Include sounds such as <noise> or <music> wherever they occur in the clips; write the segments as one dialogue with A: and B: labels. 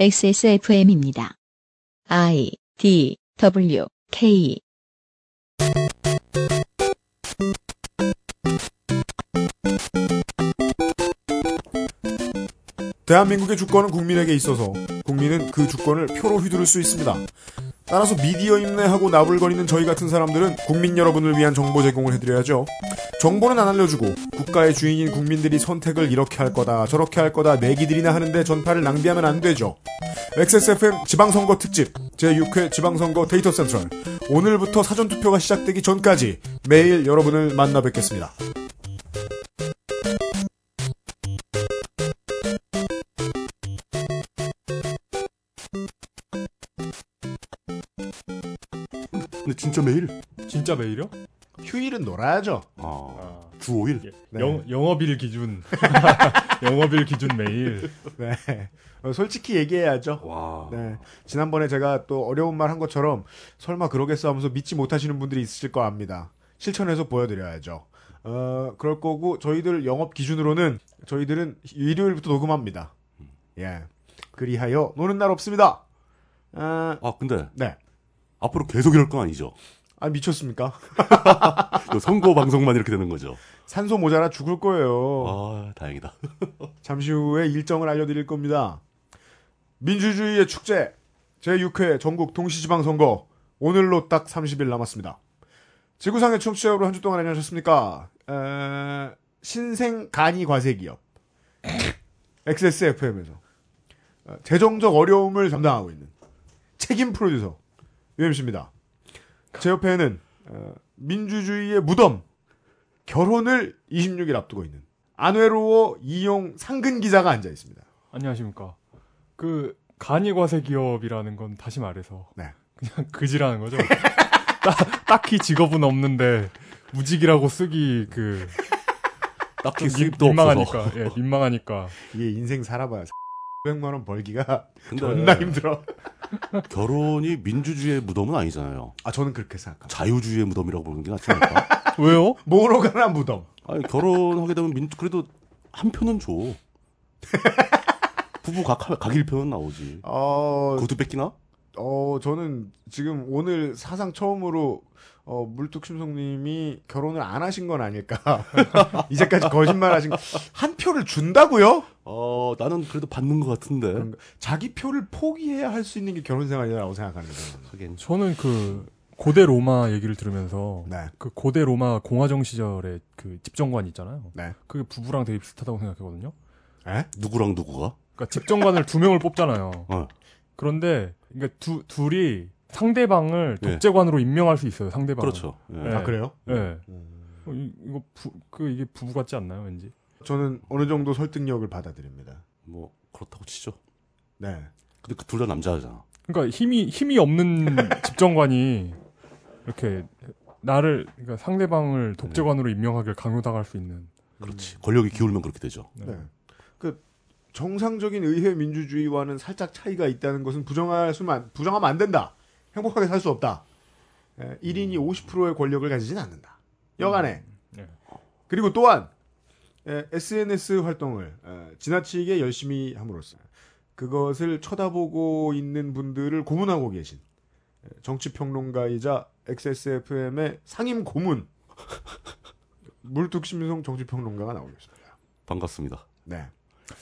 A: XSFM입니다. I D W K
B: 대한민국의 주권은 국민에게 있어서 국민은 그 주권을 표로 휘두를 수 있습니다. 따라서 미디어 인내하고 나불거리는 저희 같은 사람들은 국민 여러분을 위한 정보 제공을 해드려야죠. 정보는 안 알려주고 국가의 주인인 국민들이 선택을 이렇게 할 거다 저렇게 할 거다 내기들이나 하는데 전파를 낭비하면 안 되죠. XSFM 지방선거 특집 제6회 지방선거 데이터 센트럴 오늘부터 사전투표가 시작되기 전까지 매일 여러분을 만나 뵙겠습니다.
C: 진짜 매일?
D: 진짜 매일이요?
B: 휴일은 놀아야죠.
C: 아, 주 5일?
D: 예.
B: 네.
D: 영, 영업일 기준. <laughs> <laughs> 영업일 기준 매일.
B: 네. 어, 솔직히 얘기해야죠.
C: 와.
B: 네. 지난번에 제가 또 어려운 말 한 것처럼 설마 그러겠어 하면서 믿지 못하시는 분들이 있으실 거 압니다. 실천해서 보여드려야죠. 어, 그럴 거고 저희들 영업 기준으로는 저희들은 일요일부터 녹음합니다. 예. 그리하여 노는 날 없습니다. 아,
C: 아, 근데
B: 네.
C: 앞으로 계속 이럴 건 아니죠?
B: 아 미쳤습니까? <laughs>
C: 선거 방송만 이렇게 되는 거죠?
B: 산소 모자라 죽을 거예요.
C: 아, 다행이다. <laughs>
B: 잠시 후에 일정을 알려드릴 겁니다. 민주주의의 축제 제6회 전국 동시지방선거 오늘로 딱 30일 남았습니다. 지구상의 청취자 여러분 한 주 동안 안녕하셨습니까? 에, 신생 간이 과세기업 XSFM에서 어, 재정적 어려움을 담당하고 있는 책임 프로듀서 UMC입니다. 제 옆에는 어, 민주주의의 무덤 결혼을 26일 앞두고 있는 안외로워 이용 상근 기자가 앉아 있습니다.
D: 안녕하십니까. 그, 간이과세 기업이라는 건 다시 말해서.
B: 네.
D: 그냥 그지라는 거죠. <laughs> 따, 딱히 직업은 없는데, 무직이라고 쓰기, 그, <laughs>
C: 딱히
D: 민,
C: 수입도
D: 민망하니까.
C: 없어서.
D: 예, 민망하니까.
B: 이게 인생 살아봐야 500만 <laughs> 원 벌기가
C: 근데
B: 존나 힘들어. <laughs>
C: 결혼이 민주주의의 무덤은 아니잖아요.
B: 아 저는 그렇게 생각합니다.
C: 자유주의의 무덤이라고 보는 게 낫지 않을까? <laughs>
D: 왜요?
B: 뭐로 가나 무덤.
C: 아니, 결혼하게 되면 민, 그래도 한 표는 줘. <laughs> 부부 각, 각일 표는 나오지.
B: 어,
C: 그것도 뺏기나?
B: 어 저는 지금 오늘 사상 처음으로 어, 물뚝심송님이 결혼을 안 하신 건 아닐까. 이제까지 거짓말 하신 한 표를 준다고요?
C: 어, 나는 그래도 받는 것 같은데.
B: 그런가? 자기 표를 포기해야 할 수 있는 게 결혼 생활이라고 생각하는 거예요.
C: 하긴.
D: 저는 그, 고대 로마 얘기를 들으면서,
B: 네.
D: 그 고대 로마 공화정 시절에 그 집정관 있잖아요.
B: 네.
D: 그게 부부랑 되게 비슷하다고 생각하거든요.
B: 에?
C: 누구랑 누구가?
D: 그러니까 집정관을 두 명을 뽑잖아요. <laughs>
C: 어.
D: 그런데 그러니까 두 둘이 상대방을
C: 예.
D: 독재관으로 임명할 수 있어요. 상대방.
C: 그렇죠. 예.
D: 네.
B: 아 그래요?
D: 예.
B: 음.
D: 어, 이- 이거 부, 그 이게 부부 같지 않나요, 왠지?
B: 저는 어느 정도 설득력을 받아들입니다.
C: 뭐, 그렇다고 치죠.
B: 네.
C: 근데 그 둘 다 남자잖아.
D: 그러니까 힘이 힘이 없는 <laughs> 집정관이 이렇게 나를 그러니까 상대방을 독재관으로 임명하길 강요당할 수 있는.
C: 그렇지. 권력이 기울면 그렇게 되죠.
D: 네.
B: 네. 그 정상적인 의회 민주주의와는 살짝 차이가 있다는 것은 부정할 수만 부정하면 안 된다. 행복하게 살 수 없다. 에, 1인이 50%의 권력을 가지진 않는다. 여간에.
D: 네.
B: 그리고 또한 에, SNS 활동을 에, 지나치게 열심히 함으로써 그것을 쳐다보고 있는 분들을 고문하고 계신 에, 정치평론가이자 XSFM의 상임 고문 <laughs> 물뚝심송 정치평론가가 나오고 있습니다.
C: 반갑습니다.
B: 네.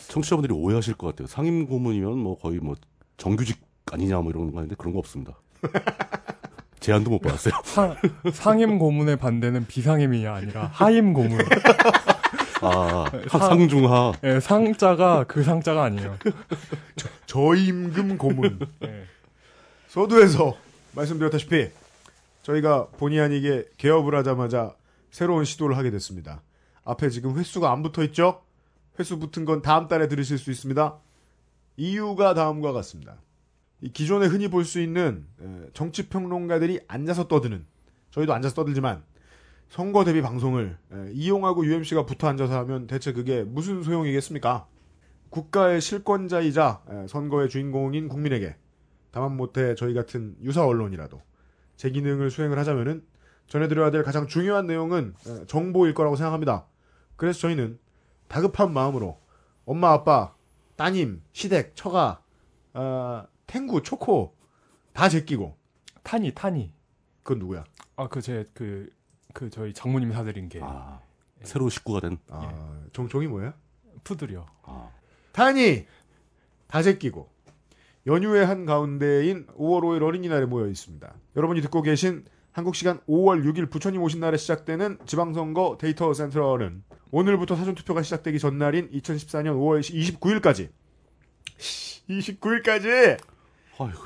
C: 청취자분들이 오해하실 것 같아요. 상임 고문이면 뭐 거의 뭐 정규직 아니냐 뭐 이런 거 하는데 그런 거 없습니다. <laughs> 제안도 못 받았어요.
D: 상, 상임 고문의 반대는 비상임이 아니라 하임 고문. <laughs>
C: 아,
D: 상-
C: 상중하.
D: 예, 상자가 그 상자가 아니에요. <laughs>
B: 저임금 고문.
D: 예.
B: 서두에서 말씀드렸다시피 저희가 본의 아니게 개업을 하자마자 새로운 시도를 하게 됐습니다. 앞에 지금 횟수가 안 붙어 있죠? 횟수 붙은 건 다음 달에 들으실 수 있습니다. 이유가 다음과 같습니다. 이 기존에 흔히 볼 수 있는 에, 정치 평론가들이 앉아서 떠드는 저희도 앉아서 떠들지만 선거 대비 방송을 에, 이용하고 UMC가 붙어 앉아서 하면 대체 그게 무슨 소용이겠습니까? 국가의 실권자이자 에, 선거의 주인공인 국민에게 다만 못해 저희 같은 유사 언론이라도 제 기능을 수행을 하자면은 전해드려야 될 가장 중요한 내용은 에, 정보일 거라고 생각합니다. 그래서 저희는 다급한 마음으로 엄마 아빠 따님 시댁 처가 아, 탱구, 초코 다 제끼고
D: 타니 타니.
B: 그건 누구야?
D: 아그 제그 그 저희 장모님 사드린 게
C: 아, 새로 식구가 된.
B: 아, 종, 종이 뭐예요?
D: 푸들이요.
C: 아,
B: 타니 다 제끼고 연휴의 한 가운데인 5월 5일 어린이날에 모여 있습니다. 여러분이 듣고 계신 한국 시간 5월 6일 부처님 오신 날에 시작되는 지방선거 데이터 센트럴은 오늘부터 사전투표가 시작되기 전날인 2014년 5월 29일까지 29일까지
C: 아이고,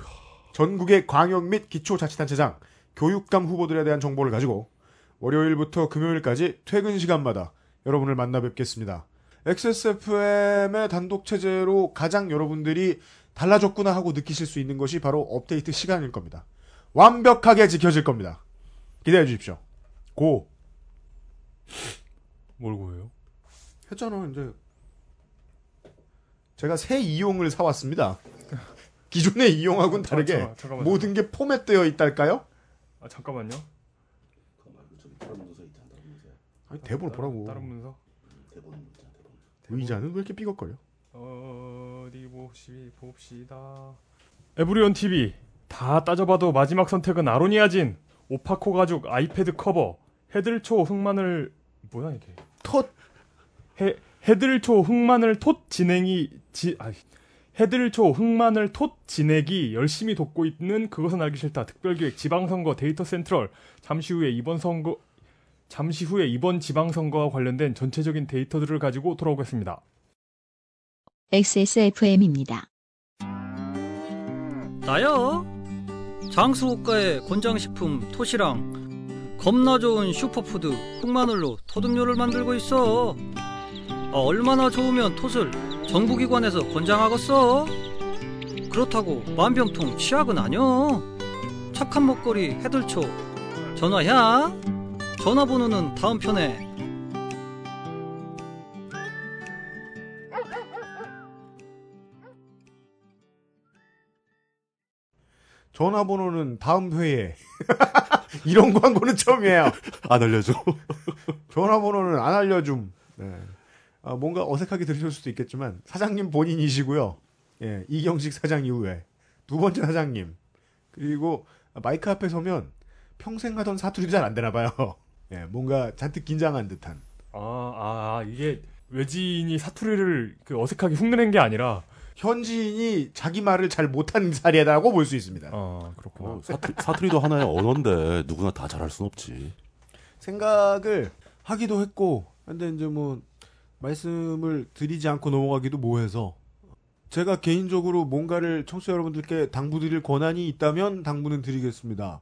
B: 전국의 광역 및 기초자치단체장, 교육감 후보들에 대한 정보를 가지고 월요일부터 금요일까지 퇴근 시간마다 여러분을 만나 뵙겠습니다. XSFM의 단독 체제로 가장 여러분들이 달라졌구나 하고 느끼실 수 있는 것이 바로 업데이트 시간일 겁니다. 완벽하게 지켜질 겁니다. 기대해 주십시오. 고
D: 뭘 고해요?
B: 했잖아 이제 제가 새 이용을 사왔습니다. 기존의 이용하고는 다르게
D: 잠깐만, 잠깐만.
B: 모든 게 포맷되어 있달까요?
D: 아 잠깐만요.
B: 아니 대본을 보라고.
D: 다른 문서.
B: 의자는 왜 이렇게 삐걱거려?
D: 어디 봅시 봅시다. 에브리온 TV 다 따져봐도 마지막 선택은 아로니아진. 오파코 가죽 아이패드 커버. 해들초 흑마늘 뭐야 이게?
B: 톳!
D: 해 해들초 흑마늘 톳 진행이 지 아, 해들초 흑마늘 톳 진액이 열심히 돕고 있는 그것은 알기 싫다. 특별기획 지방선거 데이터 Central. 잠시 후에 이번 선거 잠시 후에 이번 지방선거와 관련된 전체적인 데이터들을 가지고 돌아오겠습니다.
A: XSFM입니다.
E: 나야! 장수호가의 권장식품 톳이랑 겁나 좋은 슈퍼푸드 흑마늘로 톳음료를 만들고 있어. 아, 얼마나 좋으면 톳을 정부기관에서 권장하겠어? 그렇다고 만병통치약은 아니여 착한 먹거리 해들초. 전화야 전화번호는 다음 편에
B: 전화번호는 다음 회에 <laughs> 이런 광고는 처음이에요.
C: 안 알려줘.
B: 전화번호는 안 알려줌. 네. 아, 뭔가 어색하게 들으실 수도 있겠지만 사장님 본인이시고요. 예, 이경식 사장 이후에 두 번째 사장님 그리고 마이크 앞에 서면 평생 하던 사투리도 잘 안 되나 봐요. 예, 뭔가 잔뜩 긴장한 듯한.
D: 아, 아, 아, 이게 외지인이 사투리를 그 어색하게 흉내낸 게 아니라
B: 현지인이 자기 말을 잘 못한 사례라고 볼 수 있습니다.
D: 아 그렇구나.
C: 어, 사투, 사투 리도 하나의 언어인데 누구나 다 잘할 순 없지.
B: 생각을 하기도 했고, 근데 이제 뭐, 말씀을 드리지 않고 넘어가기도 뭐해서, 제가 개인적으로 뭔가를 청취자 여러분들께 당부드릴 권한이 있다면 당부는 드리겠습니다.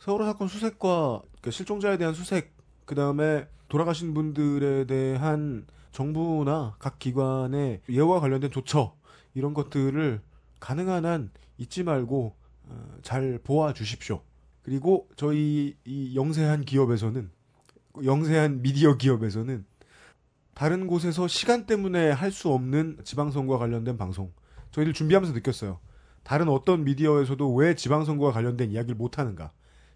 B: 세월호 사건 수색과 그러니까 실종자에 대한 수색, 그 다음에 돌아가신 분들에 대한 정부나 각 기관의 예와 관련된 조처, 이런 것들을 가능한 한 잊지 말고 어, 잘 보아 주십시오. 그리고 저희 이 영세한 기업에서는 영세한 미디어 기업에서는 다른 곳에서 시간 때문에 할 수 없는 지방선거와 관련된 방송 저희들 준비하면서 느꼈어요. 다른 어떤 미디어에서도 왜 지방선거와 관련된 이야기를 못하는가?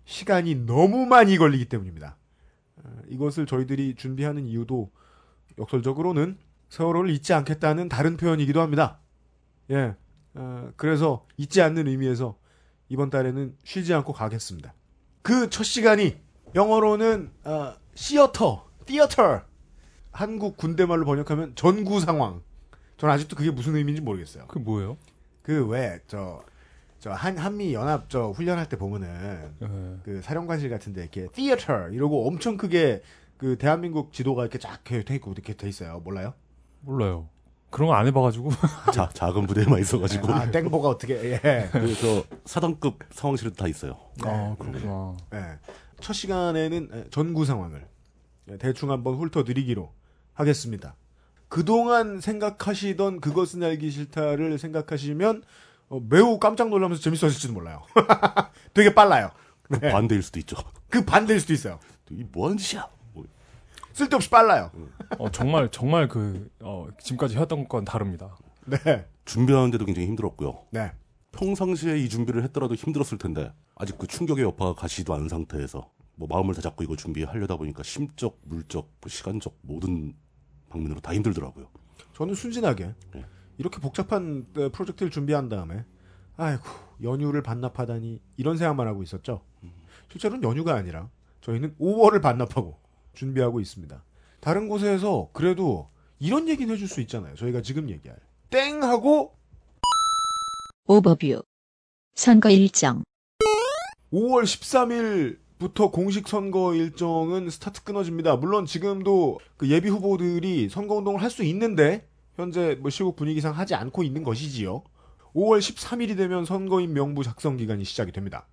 B: 시간이 너무 많이 걸리기 때문입니다. 어, 이것을 저희들이 준비하는 이유도 역설적으로는 세월호를 잊지 않겠다는 다른 표현이기도 합니다. 예. 어, 그래서 잊지 않는 의미에서 이번 달에는 쉬지 않고 가겠습니다. 그 첫 시간이 영어로는 어, 시어터, 티어터 한국 군대말로 번역하면 전구 상황. 전 아직도 그게 무슨 의미인지 모르겠어요.
D: 그 뭐예요?
B: 그 왜 저 저 한 한미 연합 저 훈련할 때 보면은
D: 예.
B: 그 사령관실 같은데 이렇게 티어터 이러고 엄청 크게 그 대한민국 지도가 이렇게 쫙 돼 있고 이렇게 돼 있어요. 몰라요?
D: 몰라요. 그런 거 안 해봐가지고. <laughs>
C: 자, 작은 부대에만 있어가지고.
B: 아 땡보가 어떻게 예.
C: 그래서 사단급 상황실도 다 있어요.
D: 아 그렇구나.
B: 예. 첫 시간에는 예, 전구 상황을 예, 대충 한번 훑어드리기로 하겠습니다. 그동안 생각하시던 그것은 알기 싫다를 생각하시면 어, 매우 깜짝 놀라면서 재밌어질지도 몰라요. <laughs> 되게 빨라요. 네.
C: 반대일 수도 있죠.
B: 그 반대일 수도 있어요.
C: 이 뭐 하는 짓이야? 뭐,
B: 쓸데없이 빨라요.
D: 어, 정말 정말 그 어, 지금까지 해왔던 건 다릅니다.
B: 네.
C: 준비하는데도 굉장히 힘들었고요.
B: 네.
C: 평상시에 이 준비를 했더라도 힘들었을 텐데 아직 그 충격의 여파가 가시지도 않은 상태에서 뭐 마음을 다 잡고 이거 준비하려다 보니까 심적, 물적, 뭐 시간적 모든 방면으로 다 힘들더라고요.
B: 저는 순진하게
C: 네.
B: 이렇게 복잡한 어, 프로젝트를 준비한 다음에 아이고 연휴를 반납하다니 이런 생각만 하고 있었죠. 실제로는 연휴가 아니라 저희는 5월을 반납하고 준비하고 있습니다. 다른 곳에서 그래도 이런 얘기는 해줄 수 있잖아요. 저희가 지금 얘기할 땡 하고
A: 오버뷰. 선거 일정.
B: 5월 13일 부터 공식 선거 일정은 스타트 끊어집니다. 물론 지금도 그 예비 후보들이 선거 운동을 할 수 있는데 현재 뭐 시국 분위기상 하지 않고 있는 것이지요. 5월 13일이 되면 선거인 명부 작성 기간이 시작이 됩니다.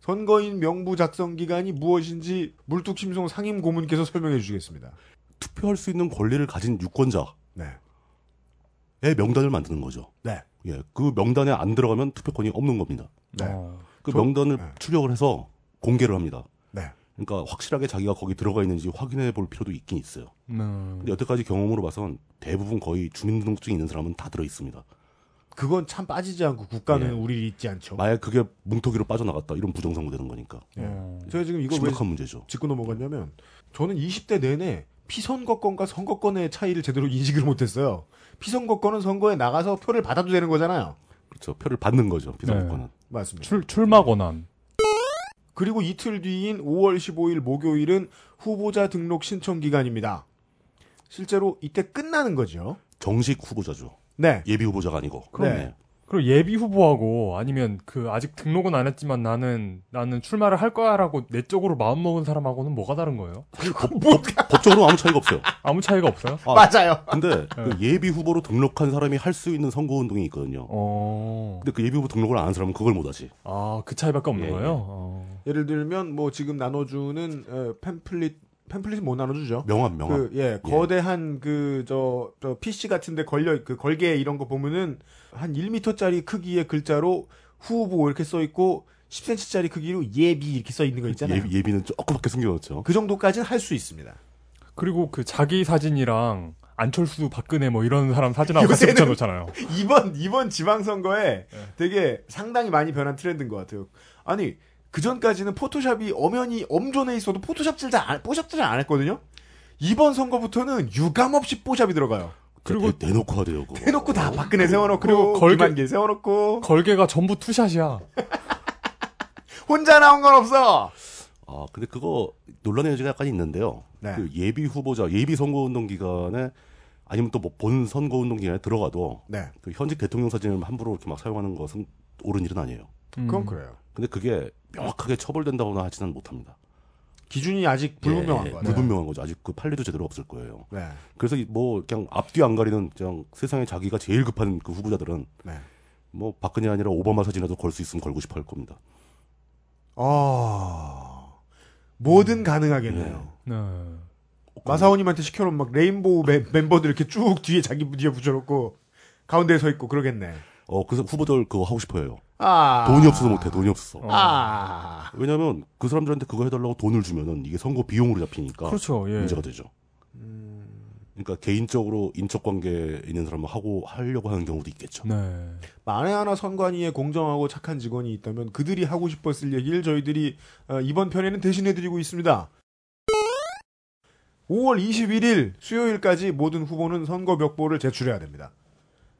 B: 선거인 명부 작성 기간이 무엇인지 물뚝심송 상임 고문께서 설명해 주시겠습니다.
C: 투표할 수 있는 권리를 가진 유권자의
B: 네.
C: 명단을 만드는 거죠.
B: 네.
C: 예, 그 명단에 안 들어가면 투표권이 없는 겁니다.
B: 네.
D: 어.
C: 그
B: 저-
C: 명단을
B: 네.
C: 출력을 해서 공개를 합니다.
B: 네.
C: 그러니까 확실하게 자기가 거기 들어가 있는지 확인해 볼 필요도 있긴 있어요.
D: 음.
C: 근데 여태까지 경험으로 봐선 대부분 거의 주민등록증 있는 사람은 다 들어 있습니다.
B: 그건 참 빠지지 않고 국가는
C: 예.
B: 우리를 잊지 않죠.
C: 만약 그게 뭉터기로 빠져나갔다 이런 부정선거 되는 거니까
D: 어.
B: 제가 지금 이거 왜
C: 심각한 문제죠.
B: 짚고 넘어갔냐면 저는 20대 내내 피선거권과 선거권의 차이를 제대로 인식을 못했어요. 피선거권은 선거에 나가서 표를 받아도 되는 거잖아요.
C: 그렇죠. 표를 받는 거죠. 비선거권은.
B: 맞습니다.
D: 출 출마 권한.
B: 그리고 이틀 뒤인 5월 15일 목요일은 후보자 등록 신청 기간입니다. 실제로 이때 끝나는 거죠.
C: 정식 후보자죠.
B: 네.
C: 예비 후보자가 아니고.
B: 그럼-
C: 네.
D: 그리고 예비 후보하고 아니면 그 아직 등록은 안 했지만 나는 나는 출마를 할 거야라고 내적으로 마음 먹은 사람하고는 뭐가 다른 거예요?
C: 법적으로 아무 차이가 없어요.
D: 아무 차이가 없어요?
C: 아,
B: 맞아요.
C: 근데 그 예비 후보로 등록한 사람이 할 수 있는 선거 운동이 있거든요.
D: 어.
C: 근데 그 예비 후보 등록을 안 한 사람은 그걸 못 하지.
D: 아, 그 차이밖에 없는
C: 예,
D: 거예요?
C: 예.
D: 어.
B: 예를 들면 뭐 지금 나눠주는 어, 팸플릿 팸플릿은 못 나눠주죠.
C: 명함, 명함.
B: 그, 예, 거대한 그, 저, 저, PC 같은데 걸려, 그, 걸개 이런 거 보면은 한 1m짜리 크기의 글자로 후보 이렇게 써 있고 10cm짜리 크기로 예비 이렇게 써 있는 거 있잖아요.
C: 예비, 예비는 조그맣게 숨겨놓죠.
B: 그 정도까지는 할 수 있습니다.
D: 그리고 그 자기 사진이랑 안철수, 박근혜 뭐 이런 사람 사진하고 같이 붙여놓잖아요. <laughs>
B: 이번, 이번 지방선거에
D: 네.
B: 되게 상당히 많이 변한 트렌드인 것 같아요. 아니, 그 전까지는 포토샵이 엄연히 엄존해 있어도 포토샵 질 잘, 뽀샵 잘안 했거든요? 이번 선거부터는 유감없이 뽀샵이 들어가요.
D: 그리고-
C: 대, 대놓고 하대요. 그거.
B: 해놓고 다 박근혜 세워놓고,
D: 그리고 걸개-
B: 김한길 세워놓고,
D: 걸개가 전부 투샷이야. <laughs>
B: 혼자 나온 건 없어!
C: 아, 근데 그거 논란의 여지가 약간 있는데요.
B: 네.
C: 그 예비 후보자, 예비 선거운동 기간에 아니면 또 뭐 본 선거운동 기간에 들어가도
B: 네.
C: 그 현직 대통령 사진을 함부로 이렇게 막 사용하는 것은 옳은 일은 아니에요.
B: 그건
D: 음.
B: 그래요.
C: 근데 그게 명확하게 처벌된다거나 하지는 못합니다.
B: 기준이 아직 불분명한
C: 예,
B: 거예요.
C: 불분명한 거죠. 아직 그 판례도 제대로 없을 거예요.
B: 네.
C: 그래서 이뭐 그냥 앞뒤 안 가리는 그냥 세상에 자기가 제일 급한 그 후보자들은
B: 네.
C: 뭐 박근혜 아니라 오바마 사진이라도 걸 수 있으면 걸고 싶어 할 겁니다.
B: 아, 뭐든 가능하겠네요.
D: 네.
B: 마사오님한테 시켜놓은 막 레인보우 멤- 멤버들 이렇게 쭉 뒤에 자기 뒤에 붙여놓고 가운데에 서 있고 그러겠네.
C: 어 그래서 후보들 그거 하고 싶어요.
B: 아.
C: 돈이 없어서 못해. 돈이 없어서.
D: 어.
B: 아.
C: 왜냐하면 그 사람들한테 그거 해달라고 돈을 주면은 이게 선거 비용으로 잡히니까
D: 그렇죠. 예.
C: 문제가 되죠. 그러니까 개인적으로 인적 관계에 있는 사람은 하고 하려고 하는 경우도 있겠죠.
D: 네.
B: 만에 하나 선관위에 공정하고 착한 직원이 있다면 그들이 하고 싶었을 얘기를 저희들이 어, 이번 편에는 대신해드리고 있습니다. 5월 21일 수요일까지 모든 후보는 선거 벽보를 제출해야 됩니다.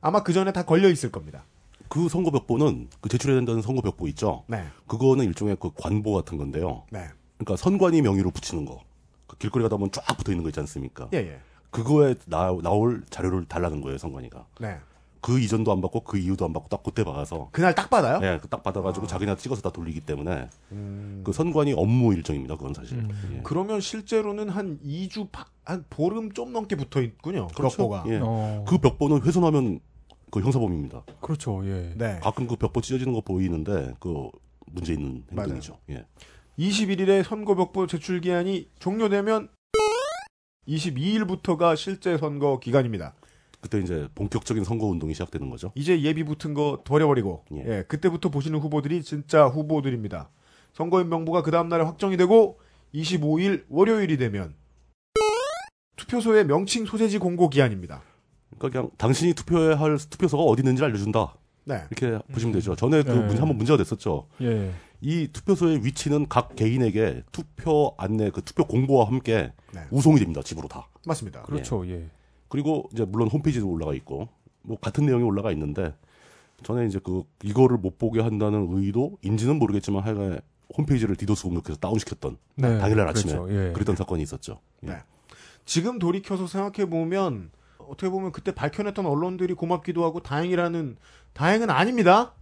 B: 아마 그 전에 다 걸려 있을 겁니다.
C: 그 선거 벽보는 그 제출해야 된다는 선거 벽보 있죠.
B: 네,
C: 그거는 일종의 그 관보 같은 건데요.
B: 네,
C: 그러니까 선관위 명의로 붙이는 거. 그 길거리 가다 보면 쫙 붙어 있는 거 있지 않습니까?
B: 예, 예,
C: 그거에 나, 나올 자료를 달라는 거예요, 선관위가.
B: 네.
C: 그 이전도 안 받고 그 이후도 안 받고 딱 그때 받아서
B: 그날 딱 받아요?
C: 예, 그딱 받아가지고 자기네 찍어서 다 돌리기 때문에
B: 음,
C: 그 선관위 업무 일정입니다. 그건 사실.
D: 음.
C: 예.
B: 그러면 실제로는 한 2주, 바- 한 보름 좀 넘게 붙어 있군요.
C: 그렇죠.
B: 벽보가.
C: 예.
D: 어.
C: 그 벽보는 훼손하면 그 형사범입니다.
D: 그렇죠. 예.
B: 네.
C: 가끔 그 벽보 찢어지는 거 보이는데 그 문제 있는
B: 맞아요.
C: 행동이죠. 예.
B: 21일에 선거 벽보 제출 기한이 종료되면 22일부터가 실제 선거 기간입니다.
C: 그때 이제 본격적인 선거 운동이 시작되는 거죠.
B: 이제 예비 붙은 거 버려버리고
C: 예.
B: 예, 그때부터 보시는 후보들이 진짜 후보들입니다. 선거인 명부가 그 다음 날에 확정이 되고 25일 월요일이 되면 투표소의 명칭 소재지 공고 기한입니다.
C: 그러니까 그냥 당신이 투표해야 할 투표소가 어디 있는지 알려준다.
B: 네.
C: 이렇게 보시면 되죠. 전에 그
D: 네.
C: 문제 한번 문제가 됐었죠.
D: 예.
C: 이 투표소의 위치는 각 개인에게 투표 안내, 그 투표 공고와 함께
B: 네.
C: 우송이 됩니다. 집으로 다.
B: 맞습니다.
D: 그렇죠. 예.
C: 그리고 이제 물론 홈페이지도 올라가 있고 뭐 같은 내용이 올라가 있는데 전에 이제 그 이거를 못 보게 한다는 의도 인지는 모르겠지만 하여간 홈페이지를 디도스 공격해서 다운시켰던
D: 네,
C: 당일날 아침에
D: 그렇죠. 예.
C: 그랬던 사건이 있었죠. 예.
B: 네. 지금 돌이켜서 생각해 보면 어떻게 보면 그때 밝혀냈던 언론들이 고맙기도 하고 다행이라는 다행은 아닙니다.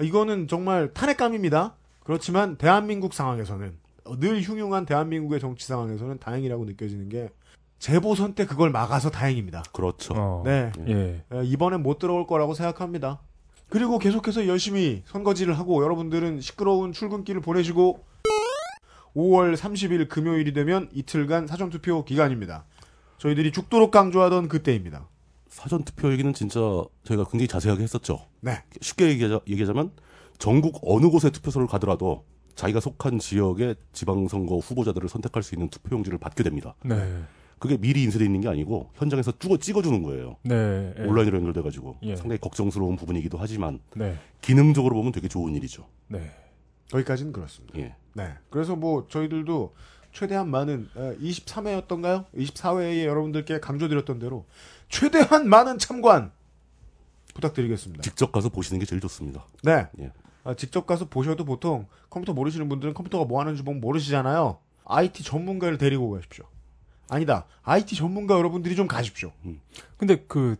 B: 이거는 정말 탄핵감입니다. 그렇지만 대한민국 상황에서는 어, 늘 흉흉한 대한민국의 정치 상황에서는 다행이라고 느껴지는 게 재보선 때 그걸 막아서 다행입니다.
C: 그렇죠.
D: 어.
B: 네.
D: 예.
B: 에, 이번엔 못 들어올 거라고 생각합니다. 그리고 계속해서 열심히 선거지를 하고 여러분들은 시끄러운 출근길을 보내시고 5월 30일 금요일이 되면 이틀간 사전투표 기간입니다. 저희들이 죽도록 강조하던 그때입니다.
C: 사전 투표 얘기는 진짜 저희가 굉장히 자세하게 했었죠.
B: 네.
C: 쉽게 얘기하자, 얘기하자면 전국 어느 곳에 투표소를 가더라도 자기가 속한 지역의 지방선거 후보자들을 선택할 수 있는 투표용지를 받게 됩니다.
D: 네.
C: 그게 미리 인쇄되어 있는 게 아니고 현장에서 쭉 찍어주는 거예요.
D: 네. 예.
C: 온라인으로 연결돼가지고
D: 예.
C: 상당히 걱정스러운 부분이기도 하지만
D: 네.
C: 기능적으로 보면 되게 좋은 일이죠.
D: 네.
B: 여기까지는 그렇습니다.
C: 예.
B: 네. 그래서 뭐 저희들도 최대한 많은 23회였던가요? 24회에 여러분들께 강조드렸던 대로 최대한 많은 참관 부탁드리겠습니다.
C: 직접 가서 보시는 게 제일 좋습니다.
B: 네.
C: 예.
B: 아, 직접 가서 보셔도 보통 컴퓨터 모르시는 분들은 컴퓨터가 뭐 하는지 보면 모르시잖아요. IT 전문가를 데리고 가십시오. 아니다. IT 전문가 여러분들이 좀 가십시오.
D: 근데 그,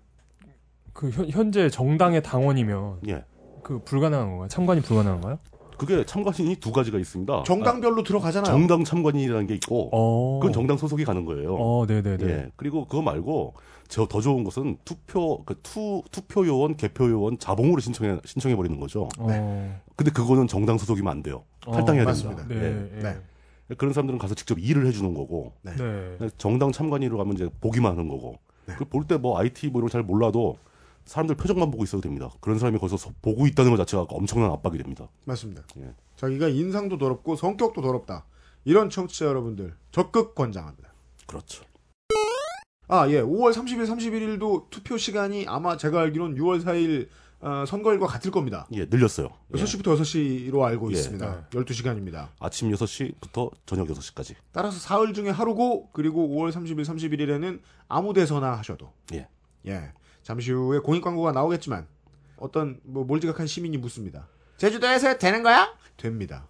D: 그 현, 현재 정당의 당원이면
C: 예.
D: 그 불가능한 건가요? 참관이 불가능한가요?
C: 그게 참관인이 두 가지가 있습니다.
B: 정당별로 들어가잖아요.
C: 정당 참관인이라는 게 있고
D: 어.
C: 그건 정당 소속이 가는 거예요.
D: 어, 네네네.
C: 예. 그리고 그거 말고 저 더 좋은 것은 투표 그 투, 투표 요원, 개표 요원 자봉으로 신청해 신청해 버리는 거죠.
D: 어.
C: 근데 그거는 정당 소속이면 안 돼요.
D: 어,
C: 탈당해야
B: 맞습니다.
C: 됩니다.
D: 네.
C: 예.
D: 예.
B: 네.
C: 그런 사람들은 가서 직접 일을 해주는 거고
B: 네.
D: 네.
C: 정당 참관인으로 가면 이제 보기만 하는 거고
B: 네.
C: 볼때 뭐 IT 뭐 이런 거 잘 몰라도 사람들 표정만 보고 있어도 됩니다. 그런 사람이 거기서 서- 보고 있다는 것 자체가 엄청난 압박이 됩니다.
B: 맞습니다.
C: 예.
B: 자기가 인상도 더럽고 성격도 더럽다. 이런 청취자 여러분들 적극 권장합니다.
C: 그렇죠.
B: 아, 예. 5월 30일, 31일도 투표 시간이 아마 제가 알기로는 6월 4일 어, 선거일과 같을 겁니다.
C: 예, 늘렸어요. 예.
B: 6시부터 6시로 알고
C: 예.
B: 있습니다. 12시간입니다.
C: 아침 6시부터 저녁 6시까지.
B: 따라서 사흘 중에 하루고 그리고 5월 30일, 31일에는 아무 데서나 하셔도
C: 예.
B: 예. 잠시 후에 공익 광고가 나오겠지만 어떤 뭐 몰지각한 시민이 묻습니다. 제주도에서 되는 거야? 됩니다.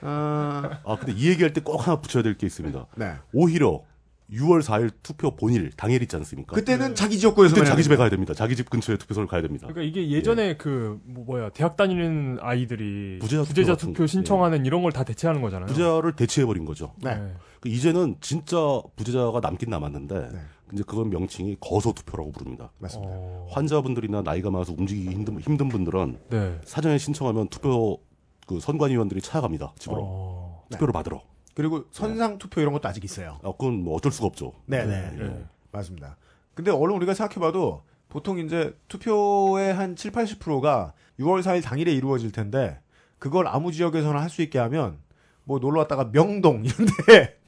B: 아,
C: 아, 근데 이 얘기할 때 꼭 하나 붙여야 될 게 있습니다.
B: 네.
C: 오히려 6월 4일 투표 본일 당일 있지 않습니까?
B: 그때는 자기 지역구에서
C: 그때 자기 집에 가야 됩니다. 자기 집 근처에 투표소를 가야 됩니다.
D: 그러니까 이게 예전에 그 뭐, 뭐야 대학 다니는 아이들이
C: 부재자
D: 부재자,
C: 투표
D: 투표 신청하는 이런 걸 다 대체하는 거잖아요.
C: 부자를 대체해 버린 거죠.
B: 네.
C: 그 이제는 진짜 부재자가 남긴 남았는데
B: 네.
C: 이제 그건 명칭이 거소 투표라고 부릅니다.
B: 맞습니다.
D: 어...
C: 환자분들이나 나이가 많아서 움직이기 힘든, 힘든 분들은
D: 네.
C: 사전에 신청하면 투표 그 선관위원들이 찾아갑니다. 집으로
D: 어...
C: 투표를 받으러.
B: 그리고 선상 투표 이런 것도 아직 있어요.
C: 아, 그건 뭐 어쩔 수가 없죠.
B: 네네.
D: 네.
B: 맞습니다. 근데 얼른 우리가 생각해봐도 보통 이제 투표의 한 7, 80%가 6월 4일 당일에 이루어질 텐데 그걸 아무 지역에서나 할 수 있게 하면 뭐 놀러 왔다가 명동 이런데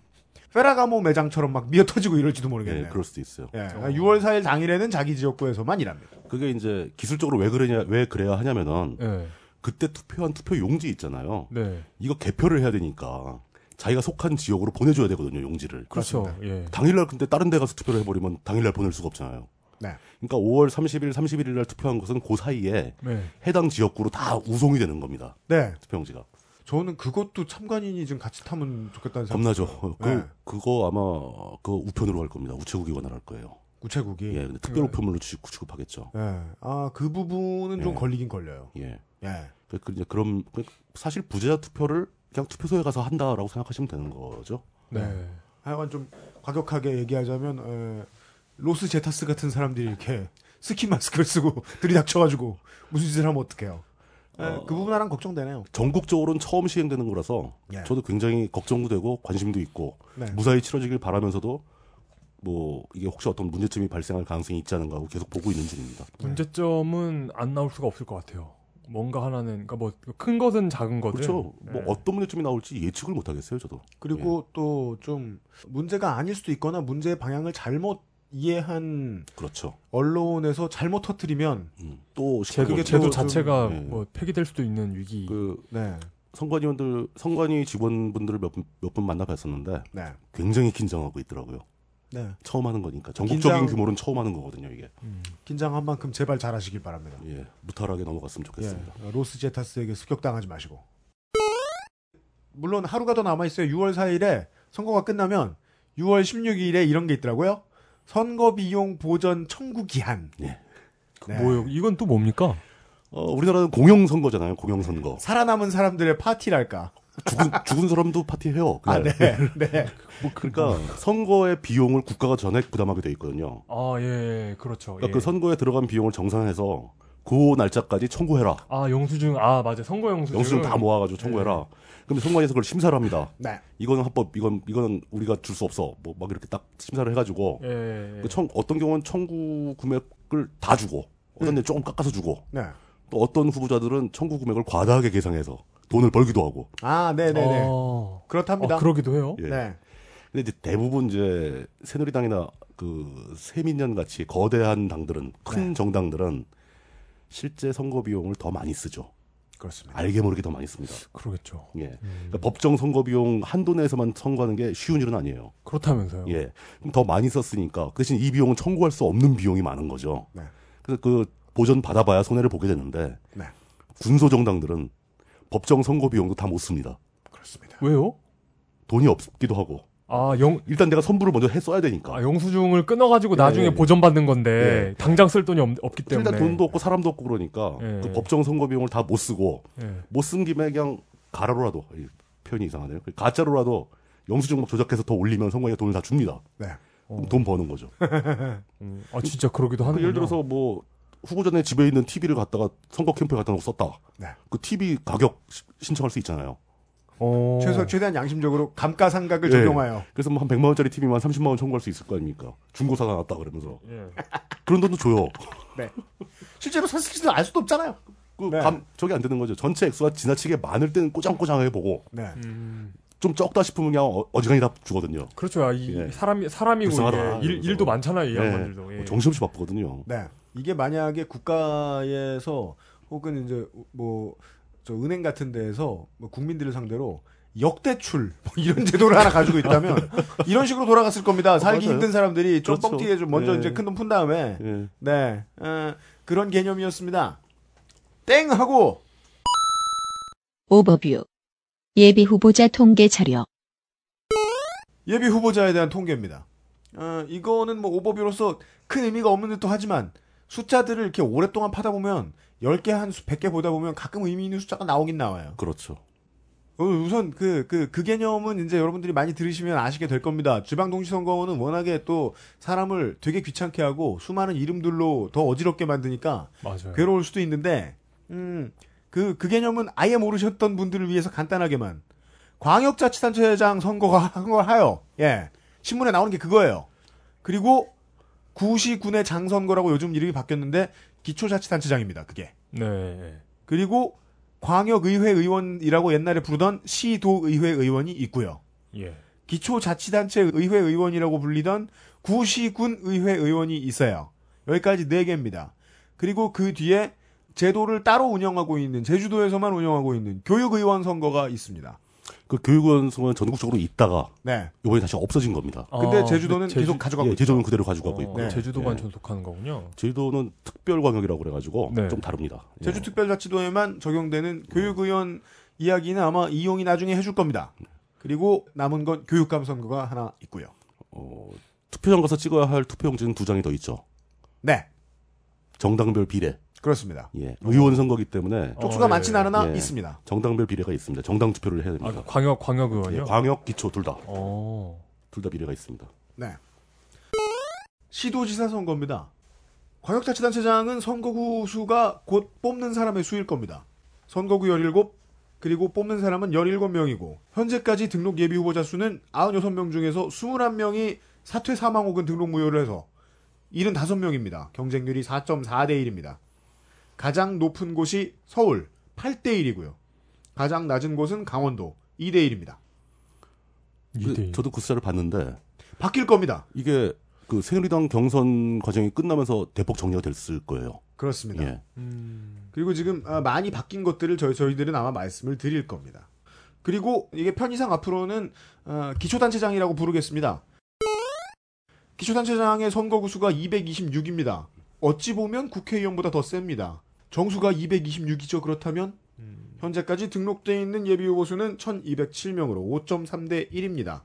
B: 페라가모 매장처럼 막 미어 터지고 이럴지도
C: 예,
B: 모르겠네요.
C: 그럴 수도 있어요.
B: 예, 6월 4일 당일에는 자기 지역구에서만 일합니다.
C: 그게 이제 기술적으로 왜 그러냐, 왜 그래야 하냐면은
D: 네.
C: 그때 투표한 투표 용지 있잖아요.
D: 네.
C: 이거 개표를 해야 되니까 자기가 속한 지역으로 보내줘야 되거든요, 용지를.
D: 그렇죠. 예.
C: 당일날 근데 다른 데 가서 투표를 해버리면 당일날 보낼 수가 없잖아요.
B: 네.
C: 그러니까 5월 30일, 31일 날 투표한 것은 그 사이에
D: 네.
C: 해당 지역구로 다 우송이 되는 겁니다.
B: 네.
C: 투표용지가.
B: 저는 그것도 참관인이 좀 같이 타면 좋겠다는 생각.
C: 겁나죠. 어, 그,
B: 네.
C: 그거 아마 그 우편으로 할 겁니다. 우체국이 관할할 거예요.
B: 우체국이.
C: 예, 근데 특별 우편물로 취- 취급하겠죠.
B: 예. 아, 그 부분은 좀
C: 예.
B: 걸리긴 걸려요.
C: 예.
B: 예.
C: 그, 그 이제 그럼 그 사실 부재자 투표를 그냥 투표소에 가서 한다라고 생각하시면 되는 거죠.
D: 네.
B: 하여간 좀 과격하게 얘기하자면 에, 로스 제타스 같은 사람들이 이렇게 스키 마스크를 쓰고 <laughs> 들이닥쳐가지고 무슨 짓을 하면 어떡해요. 에,
C: 어.
B: 그 부분 하나는 걱정되네요.
C: 전국적으로는 처음 시행되는 거라서
B: 예.
C: 저도 굉장히 걱정도 되고 관심도 있고
B: 네.
C: 무사히 치러지길 바라면서도 뭐 이게 혹시 어떤 문제점이 발생할 가능성이 있지 않은가 하고 계속 보고 있는 중입니다.
D: 문제점은 안 나올 수가 없을 것 같아요. 뭔가 하나는 그러니까 뭐 큰 것은 작은 것은
C: 그렇죠. 뭐
D: 네.
C: 어떤 문제점이 나올지 예측을 못 하겠어요, 저도.
B: 그리고
C: 예.
B: 또좀 문제가 아닐 수도 있거나 문제의 방향을 잘못 이해한
C: 그렇죠.
B: 언론에서 잘못 터트리면
C: 음. 또
D: 제도,
B: 그게
D: 제도
B: 또
D: 자체가
C: 좀, 예.
D: 뭐 폐기될 수도 있는 위기.
C: 그
B: 네,
C: 선관위원들 선관위 직원분들을 몇분 몇 분 만나 뵀었는데
B: 네,
C: 굉장히 긴장하고 있더라고요.
B: 네.
C: 처음 하는 거니까 전국적인
B: 긴장-
C: 규모는 처음 하는 거거든요. 이게
B: 긴장한 만큼 제발 잘하시길 바랍니다.
C: 예, 무탈하게 넘어갔으면 좋겠습니다.
B: 예, 로스 제타스에게 습격당하지 마시고. 물론 하루가 더 남아 있어요. 6월 4일에 선거가 끝나면 6월 16일에 이런 게 있더라고요. 선거 비용 보전 청구 기한.
C: 예.
B: 네.
D: 뭐요? 이건 또 뭡니까?
C: 어, 우리나라는 공영 선거잖아요. 공영 선거.
B: 살아남은 사람들의 파티랄까.
C: 죽은 죽은 사람도 파티해요.
B: 아,
C: 그날.
B: 네. 네. <laughs>
C: 뭐 그러니까 선거의 비용을 국가가 전액 부담하게 돼 있거든요.
D: 아, 예, 그렇죠.
C: 그러니까
D: 예.
C: 그 선거에 들어간 비용을 정산해서 그 날짜까지 청구해라.
D: 아, 영수증. 아, 맞아. 선거 영수증.
C: 영수증 다 모아가지고 청구해라. 근데 선관위에서 그걸 심사를 합니다.
B: 네.
C: 이거는 합법, 이건 이거는 우리가 줄 수 없어. 뭐 막 이렇게 딱 심사를 해가지고
D: 예, 예.
C: 그 청, 어떤 경우는 청구 금액을 다 주고 어떤 데 조금 깎아서 주고
B: 네.
C: 또 어떤 후보자들은 청구 금액을 과다하게 계상해서 돈을 벌기도 하고.
B: 아, 네네네.
D: 어.
B: 그렇답니다.
D: 아, 그러기도 해요?
C: 예.
B: 네.
C: 근데 이제 대부분 이제 새누리당이나 그 새민련 같이 거대한 당들은 큰
B: 네.
C: 정당들은 실제 선거 비용을 더 많이 쓰죠.
B: 그렇습니다.
C: 알게 모르게 더 많이 씁니다.
D: 그러겠죠.
C: 예. 그러니까 법정 선거 비용 한도 내에서만 선거하는 게 쉬운 일은 아니에요.
D: 그렇다면서요.
C: 예. 그럼 더 많이 썼으니까 그 대신 이 비용은 청구할 수 없는 비용이 많은 거죠.
B: 네.
C: 그래서 그 보전 받아봐야 손해를 보게 되는데
B: 네.
C: 군소 정당들은 법정 선거 비용도 다 못 씁니다.
B: 그렇습니다.
D: 왜요?
C: 돈이 없기도 하고
D: 아, 영,
C: 일단 내가 선불을 먼저 해 써야 되니까.
D: 아, 영수증을 끊어가지고
C: 예,
D: 나중에
C: 예.
D: 보전받는 건데,
C: 예.
D: 당장 쓸 돈이 없, 없기 때문에.
C: 일단 돈도 없고 사람도 없고 그러니까
D: 예.
C: 그 법정 선거 비용을 다 못 쓰고
D: 예.
C: 못쓴 김에 그냥 가라로라도 이 표현이 이상하네요. 가짜로라도 영수증 막 조작해서 더 올리면 선거에 돈을 다 줍니다.
B: 네.
C: 그럼 돈 버는 거죠. <laughs>
D: 음, 아, 진짜 그러기도
C: 그
D: 하는
C: 예를 들어서 뭐 후보자네 집에 있는 TV를 갖다가 선거 캠프에 갖다 놓고 썼다.
B: 네.
C: 그 TV 가격 시- 신청할 수 있잖아요.
D: 어.
B: 최소 최대한 양심적으로 감가상각을
C: 예.
B: 적용하여
C: 그래서 뭐 한 100만 원짜리 TV만 30만 원 청구할 수 있을 거 아닙니까? 중고사가 나왔다 그러면서
D: 예.
C: 그런 돈도 줘요.
B: 실제로 사실은 알 수도 없잖아요.
C: 그
B: 네.
C: 감, 저게 안 되는 거죠. 전체 액수가 지나치게 많을 때는 꼬장꼬장하게 보고
B: 네.
D: 음,
C: 좀 적다 싶으면 그냥 어, 어지간히 다 주거든요.
D: 그렇죠. 아, 이
C: 예.
D: 사람이, 사람이고,
C: 불쌍하다,
D: 이게 일. 일도 많잖아요, 이
C: 예.
D: 양반들도. 예.
C: 뭐 정신없이 바쁘거든요.
B: 네. 이게 만약에 국가에서 혹은 이제 뭐 저 은행 같은 데에서 뭐 국민들을 상대로 역대출 뭐 이런 제도를 하나 가지고 있다면 <laughs> 이런 식으로 돌아갔을 겁니다. 살기
C: 맞아요.
B: 힘든 사람들이 좀
C: 그렇죠.
B: 뻥튀기에 좀 먼저
C: 예.
B: 이제 큰 돈 푼 다음에
C: 예.
B: 네 어, 그런 개념이었습니다. 땡 하고
A: 오버뷰. 예비 후보자 통계 자료.
B: 예비 후보자에 대한 통계입니다. 어, 이거는 뭐 오버뷰로서 큰 의미가 없는 듯도 하지만 숫자들을 이렇게 오랫동안 파다 보면 10개 한 수, 100개 보다 보면 가끔 의미 있는 숫자가 나오긴 나와요.
C: 그렇죠.
B: 어, 우선 그, 그, 그 개념은 이제 여러분들이 많이 들으시면 아시게 될 겁니다. 지방동시선거는 워낙에 또 사람을 되게 귀찮게 하고 수많은 이름들로 더 어지럽게 만드니까
D: 맞아요.
B: 괴로울 수도 있는데, 음, 그, 그 개념은 아예 모르셨던 분들을 위해서 간단하게만. 광역자치단체장 선거가 한 걸 하여, 예. 신문에 나오는 게 그거예요. 그리고 구시 군의 장선거라고 요즘 이름이 바뀌었는데, 기초자치단체장입니다, 그게.
D: 네.
B: 그리고 광역의회 의원이라고 옛날에 부르던 시도의회 의원이 있고요.
D: 예.
B: 기초자치단체 의회 의원이라고 불리던 구시군 의회 의원이 있어요. 여기까지 네 개입니다. 그리고 그 뒤에 제도를 따로 운영하고 있는 제주도에서만 운영하고 있는 교육의원 선거가 있습니다.
C: 그 교육원 선거는 전국적으로 있다가
B: 네.
C: 이번에 다시 없어진 겁니다.
B: 근데
D: 아,
B: 제주도는
D: 제주-
B: 계속 가져가고
C: 예,
B: 있죠.
C: 제주도는 그대로 가지고 가고
D: 어,
C: 있고요.
B: 네.
D: 제주도만
C: 예.
D: 전속하는 거군요.
C: 제주도는 특별광역이라고 그래가지고
D: 네.
C: 좀 다릅니다. 예.
B: 제주특별자치도에만 적용되는 교육의원 이야기는 아마 이용이 나중에 해줄 겁니다. 그리고 남은 건 교육감 선거가 하나 있고요.
C: 어, 투표장 가서 찍어야 할 투표용지는 두 장이 더 있죠.
B: 네,
C: 정당별 비례.
B: 그렇습니다.
C: 예. 의원 선거기 때문에
B: 쪽수가
D: 어,
B: 많진
D: 예.
B: 않으나
C: 예.
B: 있습니다.
C: 정당별 비례가 있습니다. 정당 투표를 해야
D: 아,
C: 됩니다.
D: 광역, 광역 의원이요?
C: 예, 광역, 기초 둘 다.
D: 어.
C: 둘다 비례가 있습니다.
B: 네. 시도지사 선거입니다. 광역자치단체장은 선거구 수가 곧 뽑는 사람의 수일 겁니다. 선거구 17, 그리고 뽑는 사람은 17명이고, 현재까지 등록 예비 후보자 수는 96명 중에서 21명이 사퇴 사망 혹은 등록 무효를 해서 75명입니다. 경쟁률이 4.4대 1입니다. 가장 높은 곳이 서울 8대 1이고요. 가장 낮은 곳은 강원도 2대 1입니다.
C: 그,
D: 이대
C: 저도 그 숫자를 봤는데
B: 바뀔 겁니다.
C: 이게 그 새누리당 경선 과정이 끝나면서 대폭 정리가 됐을 거예요.
B: 그렇습니다.
C: 예.
D: 음.
B: 그리고 지금 아, 많이 바뀐 것들을 저희 저희들은 아마 말씀을 드릴 겁니다. 그리고 이게 편의상 앞으로는 어, 기초단체장이라고 부르겠습니다. 기초단체장의 선거구 수가 226입니다. 어찌 보면 국회의원보다 더 셉니다. 정수가 226이죠. 그렇다면 현재까지 등록돼 있는 예비 후보 수는 1207명으로 5.3대 1입니다.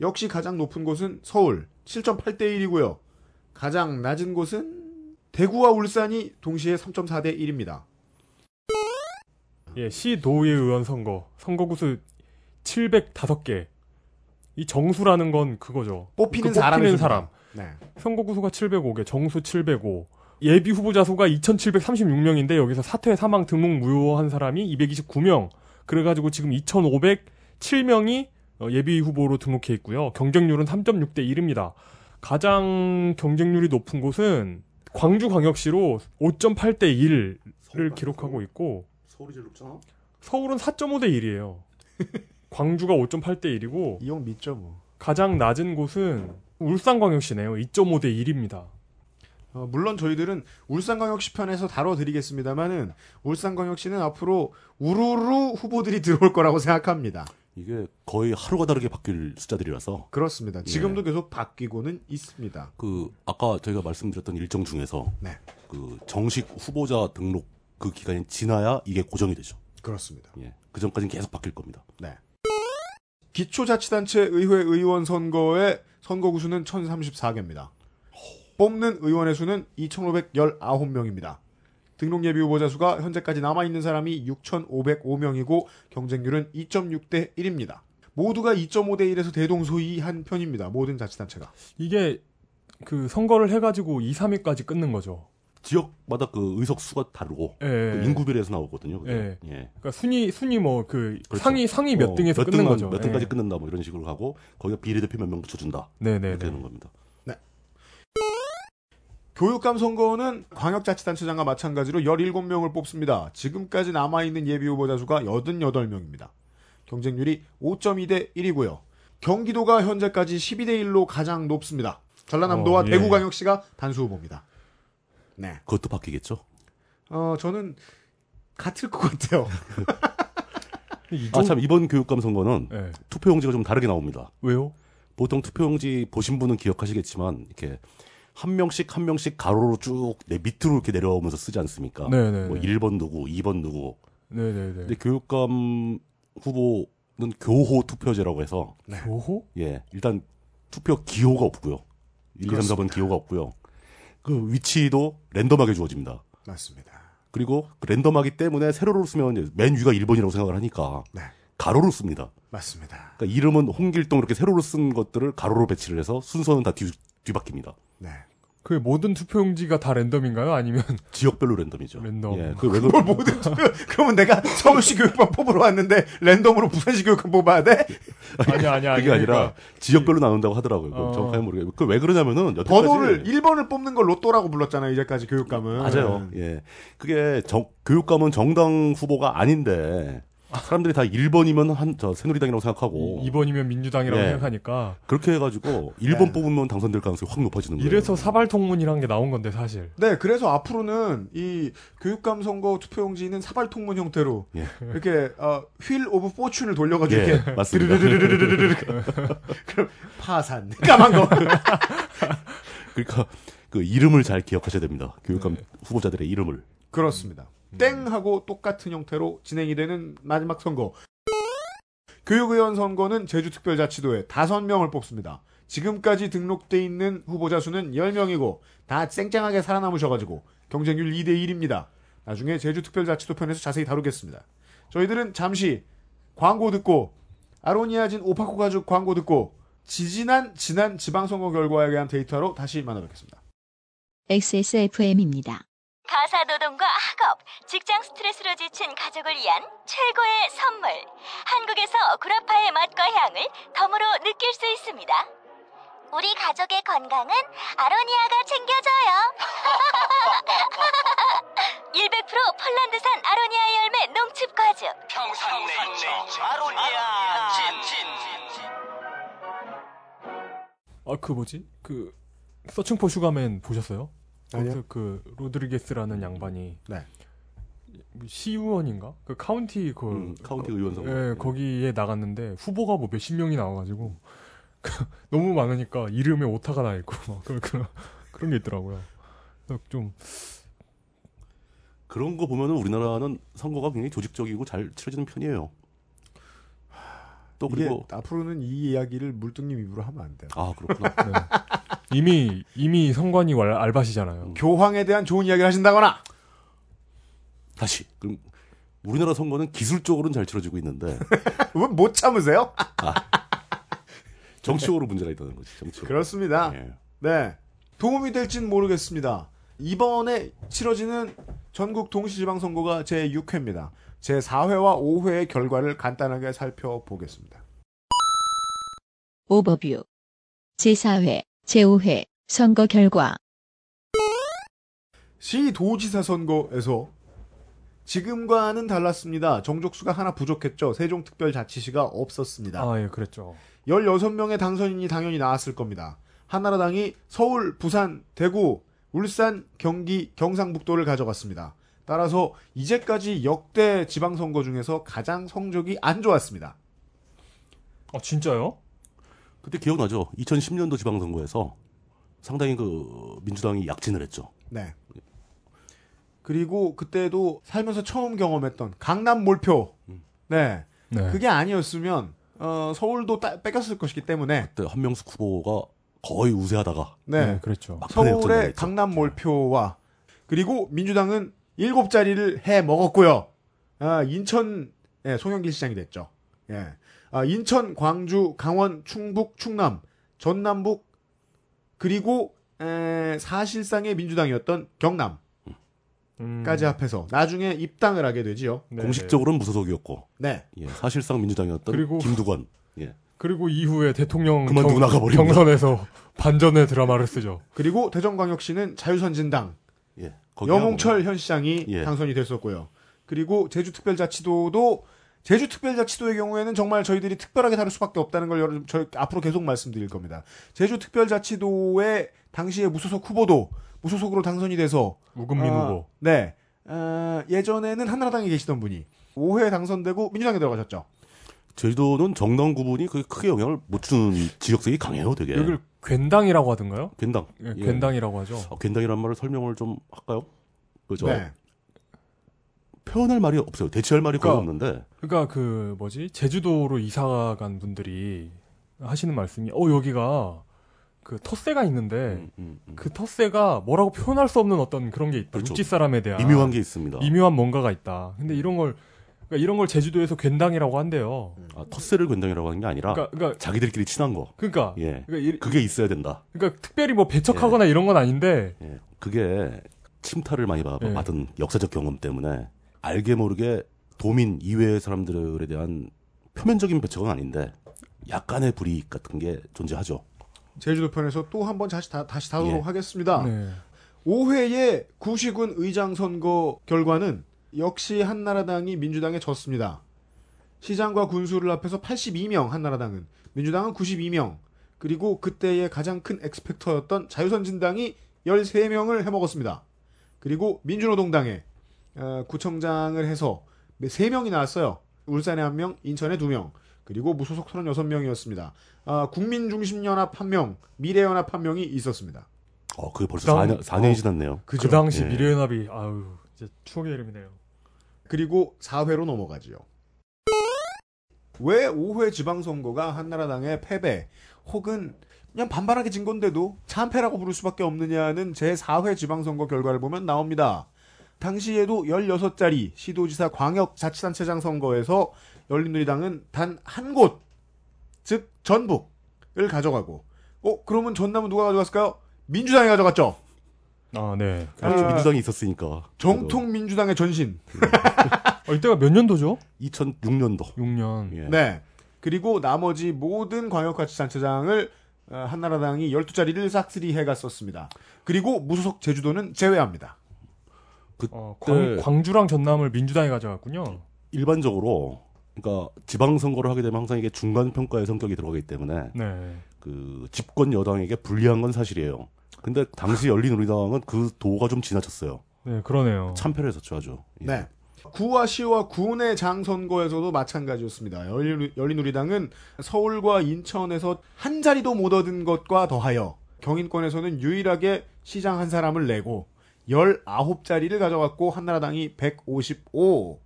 B: 역시 가장 높은 곳은 서울 7.8대 1이고요. 가장 낮은 곳은 대구와 울산이 동시에 3.4대 1입니다.
D: 예, 시 도의 의원 선거 선거구수 705개. 이 정수라는 건 그거죠.
B: 뽑히는
D: 그 뽑히는
B: 수입니다.
D: 사람.
B: 네.
D: 선거구수가 705개, 정수 705. 예비 후보자 수가 2,736명인데 여기서 사퇴 사망 등록 무효한 사람이 229명. 그래가지고 지금 2,507명이 어, 예비 후보로 등록해 있고요. 경쟁률은 3.6대 1입니다. 가장 경쟁률이 높은 곳은 광주광역시로 5.8대 1을 기록하고 있고
C: 서울이 제일 높잖아.
D: 서울은 4.5대 1이에요. 광주가 5.8대 1이고
B: 이용 믿죠 뭐.
D: 가장 낮은 곳은 울산광역시네요. 2.5대 1입니다.
B: 어, 물론 저희들은 울산광역시 편에서 다뤄드리겠습니다만은 울산광역시는 앞으로 우르르 후보들이 <laughs> 들어올 거라고 생각합니다.
C: 이게 거의 하루가 다르게 바뀔 숫자들이라서
B: 그렇습니다. 지금도
C: 예.
B: 계속 바뀌고는 있습니다.
C: 그 아까 저희가 말씀드렸던 일정 중에서
B: 네.
C: 그 정식 후보자 등록 그 기간이 지나야 이게 고정이 되죠.
B: 그렇습니다.
C: 예. 그 전까지는 계속 바뀔 겁니다.
B: 네. 기초자치단체 의회 의원 선거의 선거 구 수는 1034개입니다. 뽑는 의원의 수는 2519명입니다. 등록 예비 후보자 수가 현재까지 남아있는 사람이 6,505명이고 경쟁률은 2.6대 1입니다. 모두가 2.5대 1에서 대동소이한 편입니다. 모든 자치단체가.
D: 이게 그 선거를 해가지고 2, 3위까지 끊는 거죠.
C: 지역마다 그 의석 수가 다르고
D: 예,
C: 그
D: 예.
C: 인구별에서 나오거든요.
D: 예.
C: 예.
D: 그러니까 순위 순위 뭐그
C: 그렇죠.
D: 상위 상위 몇
C: 어,
D: 등에서
C: 몇
D: 끊는
C: 등만-
D: 거죠.
C: 몇 등까지
D: 예.
C: 끊는다 뭐 이런 식으로 가고 거기가 비례대표 몇 명 붙여준다. 이렇게 되는 겁니다.
B: 교육감 선거는 광역자치단체장과 마찬가지로 17명을 뽑습니다. 지금까지 남아있는 예비 후보자 수가 88명입니다. 경쟁률이 5.2대 1이고요. 경기도가 현재까지 12대 1로 가장 높습니다. 전라남도와
D: 어, 예.
B: 대구광역시가 단수 후보입니다. 네.
C: 그것도 바뀌겠죠.
B: 어, 저는 같을 것 같아요.
D: 이 <laughs>
C: 아
D: 정-
C: 참 이번 교육감 선거는
D: 예.
C: 투표용지가 좀 다르게 나옵니다.
D: 왜요?
C: 보통 투표용지 보신 분은 기억하시겠지만 이렇게 한 명씩 한 명씩 가로로 쭉 내 밑으로 이렇게 내려오면서 쓰지 않습니까?
D: 네네.
C: 뭐 1번 누구, 2번 누구.
D: 네네네.
C: 근데 교육감 후보는 교호 투표제라고 해서
D: 교호?
C: 예, 일단 투표 기호가 없고요. 1, 2, 3, 4번 기호가 없고요. 그 위치도 랜덤하게 주어집니다.
B: 맞습니다.
C: 그리고 그 랜덤하기 때문에 세로로 쓰면 이제 맨 위가 1번이라고 생각을 하니까
B: 네.
C: 가로로 씁니다.
B: 맞습니다.
C: 그러니까 이름은 홍길동 이렇게 세로로 쓴 것들을 가로로 배치를 해서 순서는 다 뒤, 뒤바뀝니다.
B: 네.
D: 그 모든 투표용지가 다 랜덤인가요? 아니면 <laughs>
C: 지역별로 랜덤이죠.
D: 랜덤.
C: 예, 그왜 그,
B: 뭘 모든 투표, 그러면 내가 서울시 교육감 뽑으러 왔는데 랜덤으로 부산시 교육감 뽑아야 돼?
D: 아니 아니 아니
C: 그게 아니라
D: 그러니까
C: 지역별로 나눈다고 하더라고요.
D: 어.
C: 정확하게 모르겠고 그왜 그러냐면은 여태까지
B: 번호를 1번을 뽑는 걸 로또라고 불렀잖아요. 이제까지 교육감은.
C: 맞아요. 예. 그게 정- 교육감은 정당 후보가 아닌데 사람들이 다 1번이면 한 저 새누리당이라고 생각하고
D: 2번이면 민주당이라고
C: 예.
D: 생각하니까
C: 그렇게 해가지고 1번
B: 네.
C: 뽑으면 당선될 가능성이 확 높아지는 거예요.
D: 이래서 사발통문이란 게 나온 건데 사실.
B: 네, 그래서 앞으로는 이 교육감 선거 투표용지는 사발통문 형태로
C: 예.
B: 이렇게 어, Wheel of Fortune을 돌려가지고
C: 예,
B: 이렇게
C: 맞습니다.
B: 그럼 파산 까만 거.
C: 그러니까 그 이름을 잘 기억하셔야 됩니다. 교육감
D: 네.
C: 후보자들의 이름을.
B: 그렇습니다. 땡하고 똑같은 형태로 진행이 되는 마지막 선거. 교육의원 선거는 제주특별자치도에 5명을 뽑습니다. 지금까지 등록돼 있는 후보자 수는 10명이고 다 쨍쨍하게 살아남으셔가지고 경쟁률 2대 1입니다. 나중에 제주특별자치도 편에서 자세히 다루겠습니다. 저희들은 잠시 광고 듣고 아로니아진 오파코 가죽 광고 듣고 지지난 지난 지방선거 결과에 대한 데이터로 다시 만나뵙겠습니다.
A: XSFM입니다.
F: 가사노동과 학업, 직장 스트레스로 지친 가족을 위한 최고의 선물. 한국에서 구라파의 맛과 향을 덤으로 느낄 수 있습니다. 우리 가족의 건강은 아로니아가 챙겨줘요. <laughs> 100% 폴란드산 아로니아 열매 농축 과즙.
G: 평산네이처 아로니아 진.
D: 아그 뭐지? 그 Searching for Sugar Man 보셨어요? 거기서 그 로드리게스라는 양반이
B: 네.
D: 시의원인가? 그 카운티 그
C: 음, 카운티 의원 선거.
D: 예, 거기에 나갔는데 후보가 뭐 몇십 명이 나와가지고 <laughs> 너무 많으니까 이름에 오타가 나 있고 막 그런 그런 그런 게 있더라고요. 그래서 좀
C: 그런 거 보면은 우리나라는 선거가 굉장히 조직적이고 잘 치러지는 편이에요. 또 그리고
B: 앞으로는 이 이야기를 물뚱님 입으로 하면 안 돼요.
C: 아 그렇구나. <laughs>
D: 네. 이미 이미 성관이 왈- 알바시잖아요.
B: 교황에 대한 좋은 이야기를 하신다거나
C: 다시 그럼 우리나라 선거는 기술적으로는 잘 치러지고 있는데 <laughs>
B: 왜 못 참으세요?
C: 정치적으로 문제가 있다는 거지. 정치적으로.
B: 그렇습니다.
C: 예.
B: 네. 도움이 될진 모르겠습니다. 이번에 치러지는 전국 동시지방선거가 제 6회입니다. 제4회와 5회의 결과를 간단하게 살펴보겠습니다.
A: 오버뷰. 제4회, 제5회 선거 결과.
B: 시도지사 선거에서 지금과는 달랐습니다. 정족수가 하나 부족했죠. 세종특별자치시가 없었습니다.
D: 아 예 그랬죠.
B: 16명의 당선인이 당연히 나왔을 겁니다. 한나라당이 서울, 부산, 대구, 울산, 경기, 경상북도를 가져갔습니다. 따라서 이제까지 역대 지방선거 중에서 가장 성적이 안 좋았습니다.
D: 아 진짜요?
C: 그때 기억나죠? 2010년도 지방선거에서 상당히 그 민주당이 약진을 했죠.
B: 네. 그리고 그때도 살면서 처음 경험했던 강남 몰표. 네.
D: 네.
B: 그게 아니었으면 어, 서울도 따- 뺏겼을 것이기 때문에
C: 그때 한명숙 후보가 거의 우세하다가
B: 네.
D: 네, 그랬죠.
C: 막판에
B: 서울의. 강남 몰표와 그리고 민주당은 일곱 자리를 해 먹었고요. 아, 인천 예, 송영길 시장이 됐죠. 예. 아, 인천, 광주, 강원, 충북, 충남, 전남북 그리고 에, 사실상의 민주당이었던 경남 까지
D: 음,
B: 합해서 나중에 입당을 하게 되지요.
D: 네,
C: 공식적으로는 무소속이었고
B: 네.
C: 예, 사실상 민주당이었던
D: 그리고-
C: 김두관. 예.
D: 그리고 이후에 대통령
C: 그만두고 나가 버립니다.
D: 경선에서 <laughs> 반전의 드라마를 쓰죠.
B: 그리고 대전광역시는 자유선진당
C: 예.
B: 여몽철
C: 뭐-
B: 현 시장이
C: 예.
B: 당선이 됐었고요. 그리고 제주특별자치도도 제주특별자치도의 경우에는 정말 저희들이 특별하게 다룰 수밖에 없다는 걸 여러, 저 앞으로 계속 말씀드릴 겁니다. 제주특별자치도의 당시의 무소속 후보도 무소속으로 당선이 돼서
D: 우금민
B: 아,
D: 후보.
B: 네 어, 예전에는 한나라당에 계시던 분이 5회 당선되고 민주당에 들어가셨죠.
C: 제주도는 정당 구분이 크게 영향을 못 주는 지역색이 강해요, 되게.
D: 여기를 괜당이라고 하던가요?
C: 괜당.
D: 예,
C: 예.
D: 괜당이라고 하죠.
C: 아, 괜당이라는 말을 설명을 좀 할까요? 그죠?
B: 네.
C: 표현할 말이 없어요. 대체할 말이 거의
D: 그러니까-
C: 없는데.
D: 그러니까 그 뭐지 제주도로 이사 간 분들이 하시는 말씀이 어 여기가 그 텃세가 있는데
C: 음, 음, 음.
D: 그 텃세가 뭐라고 표현할 수 없는 어떤 그런 게 있다.
C: 그렇죠.
D: 육지 사람에 대한
C: 미묘한 게 있습니다.
D: 미묘한 뭔가가 있다. 근데 이런 걸 그러니까 이런 걸 제주도에서 괜당이라고 한대요.
C: 아, 텃세를 괜당이라고 하는 게 아니라
D: 그러니까 그러니까
C: 자기들끼리 친한 거.
D: 그러니까,
C: 예.
D: 그러니까, 이-
C: 그게 있어야 된다.
D: 그러니까 특별히 뭐 배척하거나 이런 건 아닌데
C: 예. 그게 침탈을 많이 받-
D: 예.
C: 받은 역사적 경험 때문에 알게 모르게 도민 이외의 사람들에 대한 표면적인 배척은 아닌데 약간의 불이익 같은 게 존재하죠.
B: 제주도 편에서 또 한 번 다시 다, 다시 다루도록
C: 예.
B: 하겠습니다.
D: 네.
B: 5회의 구시군 의장 선거 결과는 역시 한나라당이 민주당에 졌습니다. 시장과 군수를 합해서 82명 한나라당은 민주당은 92명 그리고 그때의 가장 큰 엑스펙터였던 자유선진당이 13명을 해먹었습니다. 그리고 민주노동당에 어, 구청장을 해서 3명이 나왔어요. 울산에 1명, 인천에 2명 그리고 무소속 36명이었습니다. 아, 국민중심연합 1명, 미래연합 1명이 있었습니다.
C: 어, 그게 벌써
D: 당-
C: 4년, 4년이
D: 어.
C: 지났네요.
D: 그 당시
C: 예.
D: 미래연합이 아유 진짜 추억의 이름이네요.
B: 그리고 4회로 넘어가지요. 왜 5회 지방선거가 한나라당의 패배 혹은 그냥 반반하게 진 건데도 참패라고 부를 수밖에 없느냐는 제4회 지방선거 결과를 보면 나옵니다. 당시에도 16자리 시도지사 광역자치단체장 선거에서 열린우리당은 단 한 곳, 즉 전북을 가져가고 어 그러면 전남은 누가 가져갔을까요? 민주당이 가져갔죠.
D: 아 네.
C: 그렇죠.
B: 아,
C: 민주당이 있었으니까.
B: 정통 민주당의 전신.
D: 어, 이때가 몇 년도죠?
C: 2006년도.
D: 6년.
C: 예.
B: 네. 그리고 나머지 모든 광역자치단체장을 어, 한나라당이 12자리를 싹쓸이 해갔었습니다. 그리고 무소속 제주도는 제외합니다.
D: 어,
C: 네.
D: 광, 광주랑 전남을 민주당이 가져갔군요.
C: 일반적으로 그러니까 지방 선거를 하게 되면 항상 이게 중간 평가의 성격이 들어가기 때문에
D: 네.
C: 그 집권 여당에게 불리한 건 사실이에요. 근데 당시 열린우리당은 그 도가 좀 지나쳤어요.
D: 네, 그러네요.
C: 참패를 했었죠 아주. 예.
B: 네. 구와 시와 군의 장 선거에서도 마찬가지였습니다. 열린, 열린우리당은 서울과 인천에서 한 자리도 못 얻은 것과 더하여 경인권에서는 유일하게 시장 한 사람을 내고 19자리를 가져갔고 한나라당이 155,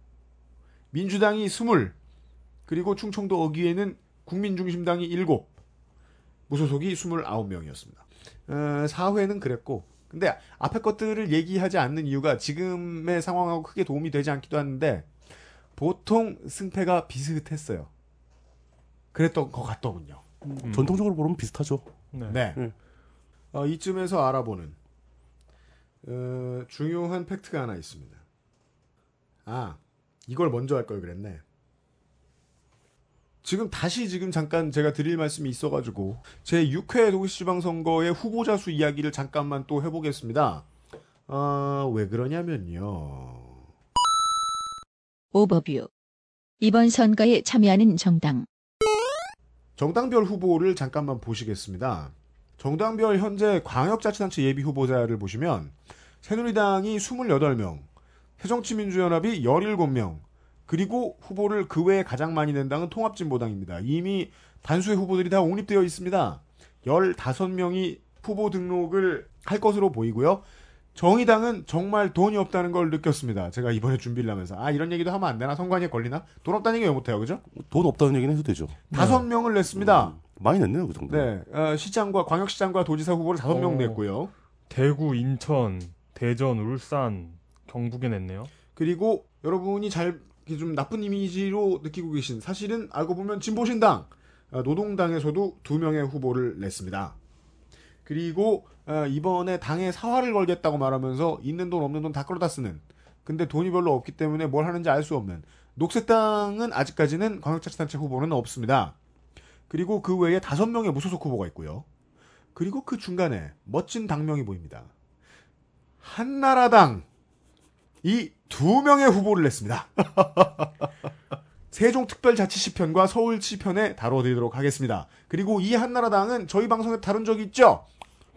B: 민주당이 20, 그리고 충청도 어귀에는 국민중심당이 7, 무소속이 29명이었습니다. 어, 사회는 그랬고 근데 앞에 것들을 얘기하지 않는 이유가 지금의 상황하고 크게 도움이 되지 않기도 하는데 보통 승패가 비슷했어요. 그랬던 것 같더군요.
D: 음.
C: 전통적으로 보면 비슷하죠.
D: 네.
B: 네.
C: 음.
B: 어, 이쯤에서 알아보는 어, 중요한 팩트가 하나 있습니다. 아, 이걸 먼저 할 걸 그랬네. 지금 다시 지금 잠깐 제가 드릴 말씀이 있어가지고 제 6회 도시지방선거의 후보자 수 이야기를 잠깐만 또 해보겠습니다. 어, 왜 그러냐면요.
A: 오버뷰. 이번 선거에 참여하는 정당.
B: 정당별 후보를 잠깐만 보시겠습니다. 정당별 현재 광역자치단체 예비 후보자를 보시면 새누리당이 28명, 새정치민주연합이 17명, 그리고 후보를 그 외에 가장 많이 낸 당은 통합진보당입니다. 이미 단수의 후보들이 다 옹립되어 있습니다. 15명이 후보 등록을 할 것으로 보이고요. 정의당은 정말 돈이 없다는 걸 느꼈습니다. 제가 이번에 준비를 하면서 아 이런 얘기도 하면 안 되나 선관위에 걸리나 돈 없다는 얘기 왜 못해요, 그죠?
C: 돈 없다는 얘기는 해도 되죠.
B: 다섯 명을 냈습니다.
C: 음, 많이 냈네요, 그 정도.
B: 네, 어, 시장과 광역시장과 도지사 후보를 다섯 명
D: 어.
B: 냈고요.
D: 대구, 인천, 대전, 울산, 경북에 냈네요.
B: 그리고 여러분이 잘 좀 나쁜 이미지로 느끼고 계신 사실은 알고 보면 진보신당 어, 노동당에서도 두 명의 후보를 냈습니다. 그리고 어, 이번에 당에 사활을 걸겠다고 말하면서 있는 돈 없는 돈 다 끌어다 쓰는 근데 돈이 별로 없기 때문에 뭘 하는지 알 수 없는 녹색당은 아직까지는 광역자치단체 후보는 없습니다. 그리고 그 외에 다섯 명의 무소속 후보가 있고요. 그리고 그 중간에 멋진 당명이 보입니다. 한나라당 이 두 명의 후보를 냈습니다. <laughs> 세종특별자치시편과 서울시편에 다뤄드리도록 하겠습니다. 그리고 이 한나라당은 저희 방송에 다룬 적이 있죠?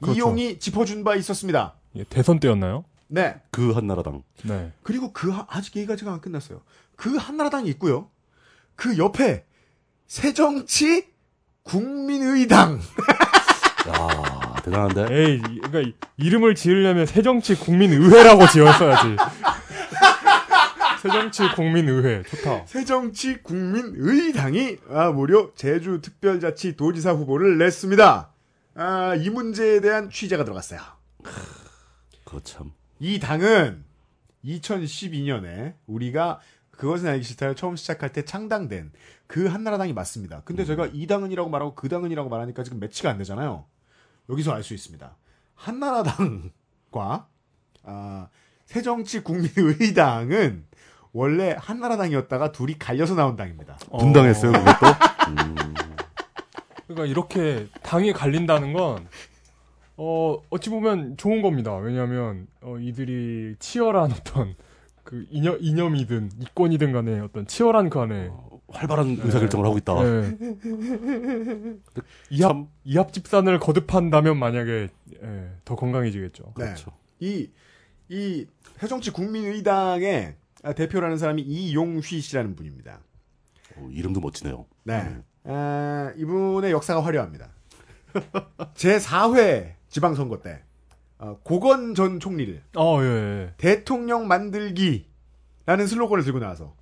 D: 그렇죠.
B: 이용이 짚어준 바 있었습니다.
D: 예, 대선 때였나요?
B: 네.
C: 그 한나라당.
D: 네.
B: 그리고 그, 하- 아직 얘기가 지금 안 끝났어요. 그 한나라당이 있고요. 그 옆에 새정치 국민의당. <laughs>
C: 야 대단한데.
D: 에이, 이- 그러니까 이- 이름을 지으려면 새정치 국민의회라고 지었어야지. 새정치 국민의회 좋다.
B: 새정치 국민의당이 아, 무려 제주 특별자치 도지사 후보를 냈습니다. 아, 이 문제에 대한 취재가 들어갔어요.
C: 그거 참.
B: 이 당은 2012년에 우리가 그것은 알기 싫다요 처음 시작할 때 창당된 그 한나라당이 맞습니다. 근데 제가 이 당은이라고 말하고 그 당은이라고 말하니까 지금 매치가 안 되잖아요. 여기서 알 수 있습니다. 한나라당과 아, 새정치 국민의당은 원래 한나라당이었다가 둘이 갈려서 나온 당입니다.
C: 분당했어요, 그것도. <laughs> 음,
D: 그러니까 이렇게 당이 갈린다는 건 어, 어찌 보면 좋은 겁니다. 왜냐하면 어, 이들이 치열한 어떤 그 이념 이념이든 이권이든 간에 어떤 치열한 그 안에
C: 활발한 의사결정을 하고 있다.
D: 예. 이합 이합 집산을 거듭한다면 만약에 예, 더 건강해지겠죠.
B: 네.
C: 그렇죠.
B: 이, 이 새정치 국민의당의 아, 대표라는 사람이 이용휘 씨라는 분입니다.
C: 어, 이름도 멋지네요.
B: 네. 아, 이분의 역사가 화려합니다. <laughs> 제4회 지방선거 때, 어, 고건 전 총리를
D: 어, 예, 예.
B: 대통령 만들기라는 슬로건을 들고 나와서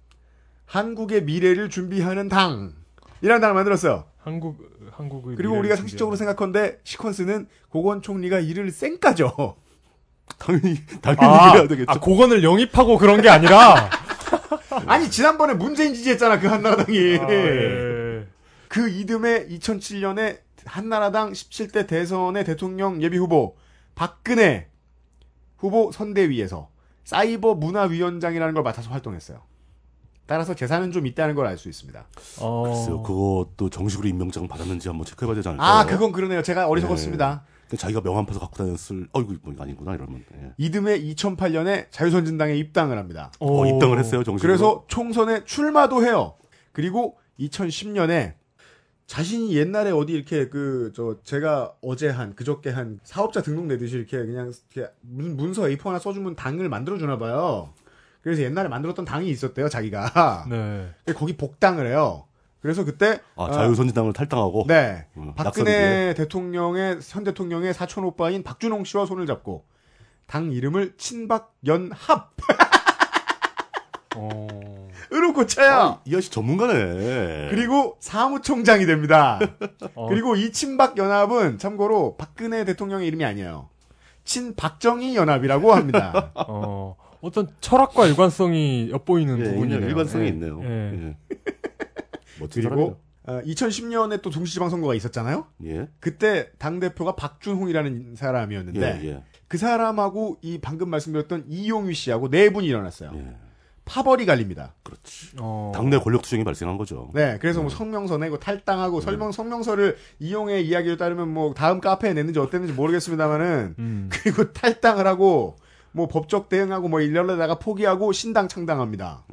B: 한국의 미래를 준비하는 당이라는 당을 만들었어요.
D: 한국 한국의
B: 그리고 우리가 상식적으로
D: 준비하는.
B: 생각컨대 시퀀스는 고건 총리가 이를 쌩까죠.
C: 당연히, 당연히
D: 아,
C: 이래야 되겠죠.
D: 아, 그거는 영입하고 그런 게 아니라 <laughs>
B: 아니 지난번에 문재인 지지했잖아 그 한나라당이.
D: 아, 예.
B: 그 이듬해 2007년에 한나라당 17대 대선의 대통령 예비 후보 박근혜 후보 선대위에서 사이버 문화위원장이라는 걸 맡아서 활동했어요. 따라서 재산은 좀 있다는 걸 알 수 있습니다.
D: 어,
C: 글쎄요, 그것도 정식으로 임명장 받았는지 한번 체크해봐야 되지 않을까요?
B: 아, 그건 그러네요. 제가 어리석었습니다.
C: 그 자기가 명함 파서 갖고 다녔을, 어이구, 뭐 이거 아니구나, 이러면. 예.
B: 이듬해 2008년에 자유선진당에 입당을 합니다.
C: 어, 입당을 했어요, 정식으로.
B: 그래서 총선에 출마도 해요. 그리고 2010년에 자신이 옛날에 어디 이렇게 그 저 제가 어제 한 그저께 한 사업자 등록 내듯이 이렇게 그냥 이렇게 무슨 문서 A4 하나 써주면 당을 만들어 주나 봐요. 그래서 옛날에 만들었던 당이 있었대요, 자기가.
D: 네.
B: 거기 복당을 해요. 그래서 그때
C: 아, 자유선진당을 탈당하고.
B: 네.
C: 음,
B: 박근혜 대통령의 현 대통령의 사촌 오빠인 박준홍 씨와 손을 잡고 당 이름을 친박연합으로
D: 어.
B: 고쳐요.
C: 아, 이 아저씨 전문가네.
B: 그리고 사무총장이 됩니다.
D: 어.
B: 그리고 이 친박 연합은 참고로 박근혜 대통령의 이름이 아니에요. 친박정희 연합이라고 합니다.
D: 어. 어떤 철학과 일관성이 엿보이는
C: 예,
D: 부분이네요.
C: 일관성이
D: 예.
C: 있네요.
D: 예.
C: 예. 멋진
B: 그리고 어, 2010년에 또 동시지방 선거가 있었잖아요.
C: 사람이에요. 예.
B: 그때 당 대표가 박준홍이라는 사람이었는데
C: 예, 예.
B: 그 사람하고 이 방금 말씀드렸던 이용휘 씨하고 네 분이 일어났어요.
C: 예.
B: 파벌이 갈립니다.
C: 그렇지.
D: 어.
C: 당내 권력 투쟁이 발생한 거죠.
B: 네, 그래서 뭐 성명서 내고 탈당하고 설명 성명서를 이용의 이야기를 따르면 뭐 다음 카페에 냈는지 어땠는지 모르겠습니다만은
D: 음. <laughs>
B: 그리고 탈당을 하고 뭐 법적 대응하고 뭐 이러다가 포기하고 신당 창당합니다.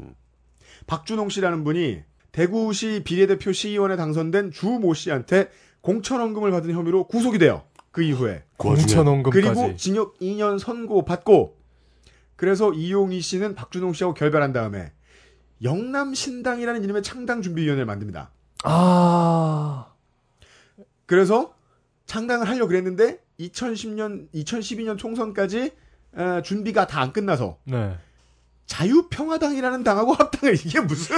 B: 박준홍 씨라는 분이 대구시 비례대표 시의원에 당선된 주 모 씨한테 공천원금을 받은 혐의로 구속이 돼요. 그 이후에
C: 그
D: 공천원금까지.
B: 그리고 징역 2년 선고 받고 그래서 이용희 씨는 박준홍 씨하고 결별한 다음에 영남 신당이라는 이름의 창당 준비위원회를 만듭니다.
D: 아.
B: 그래서 창당을 하려고 그랬는데 2010년, 2012년 총선까지 어, 준비가 다 안 끝나서
D: 네.
B: 자유평화당이라는 당하고 합당을 이게 무슨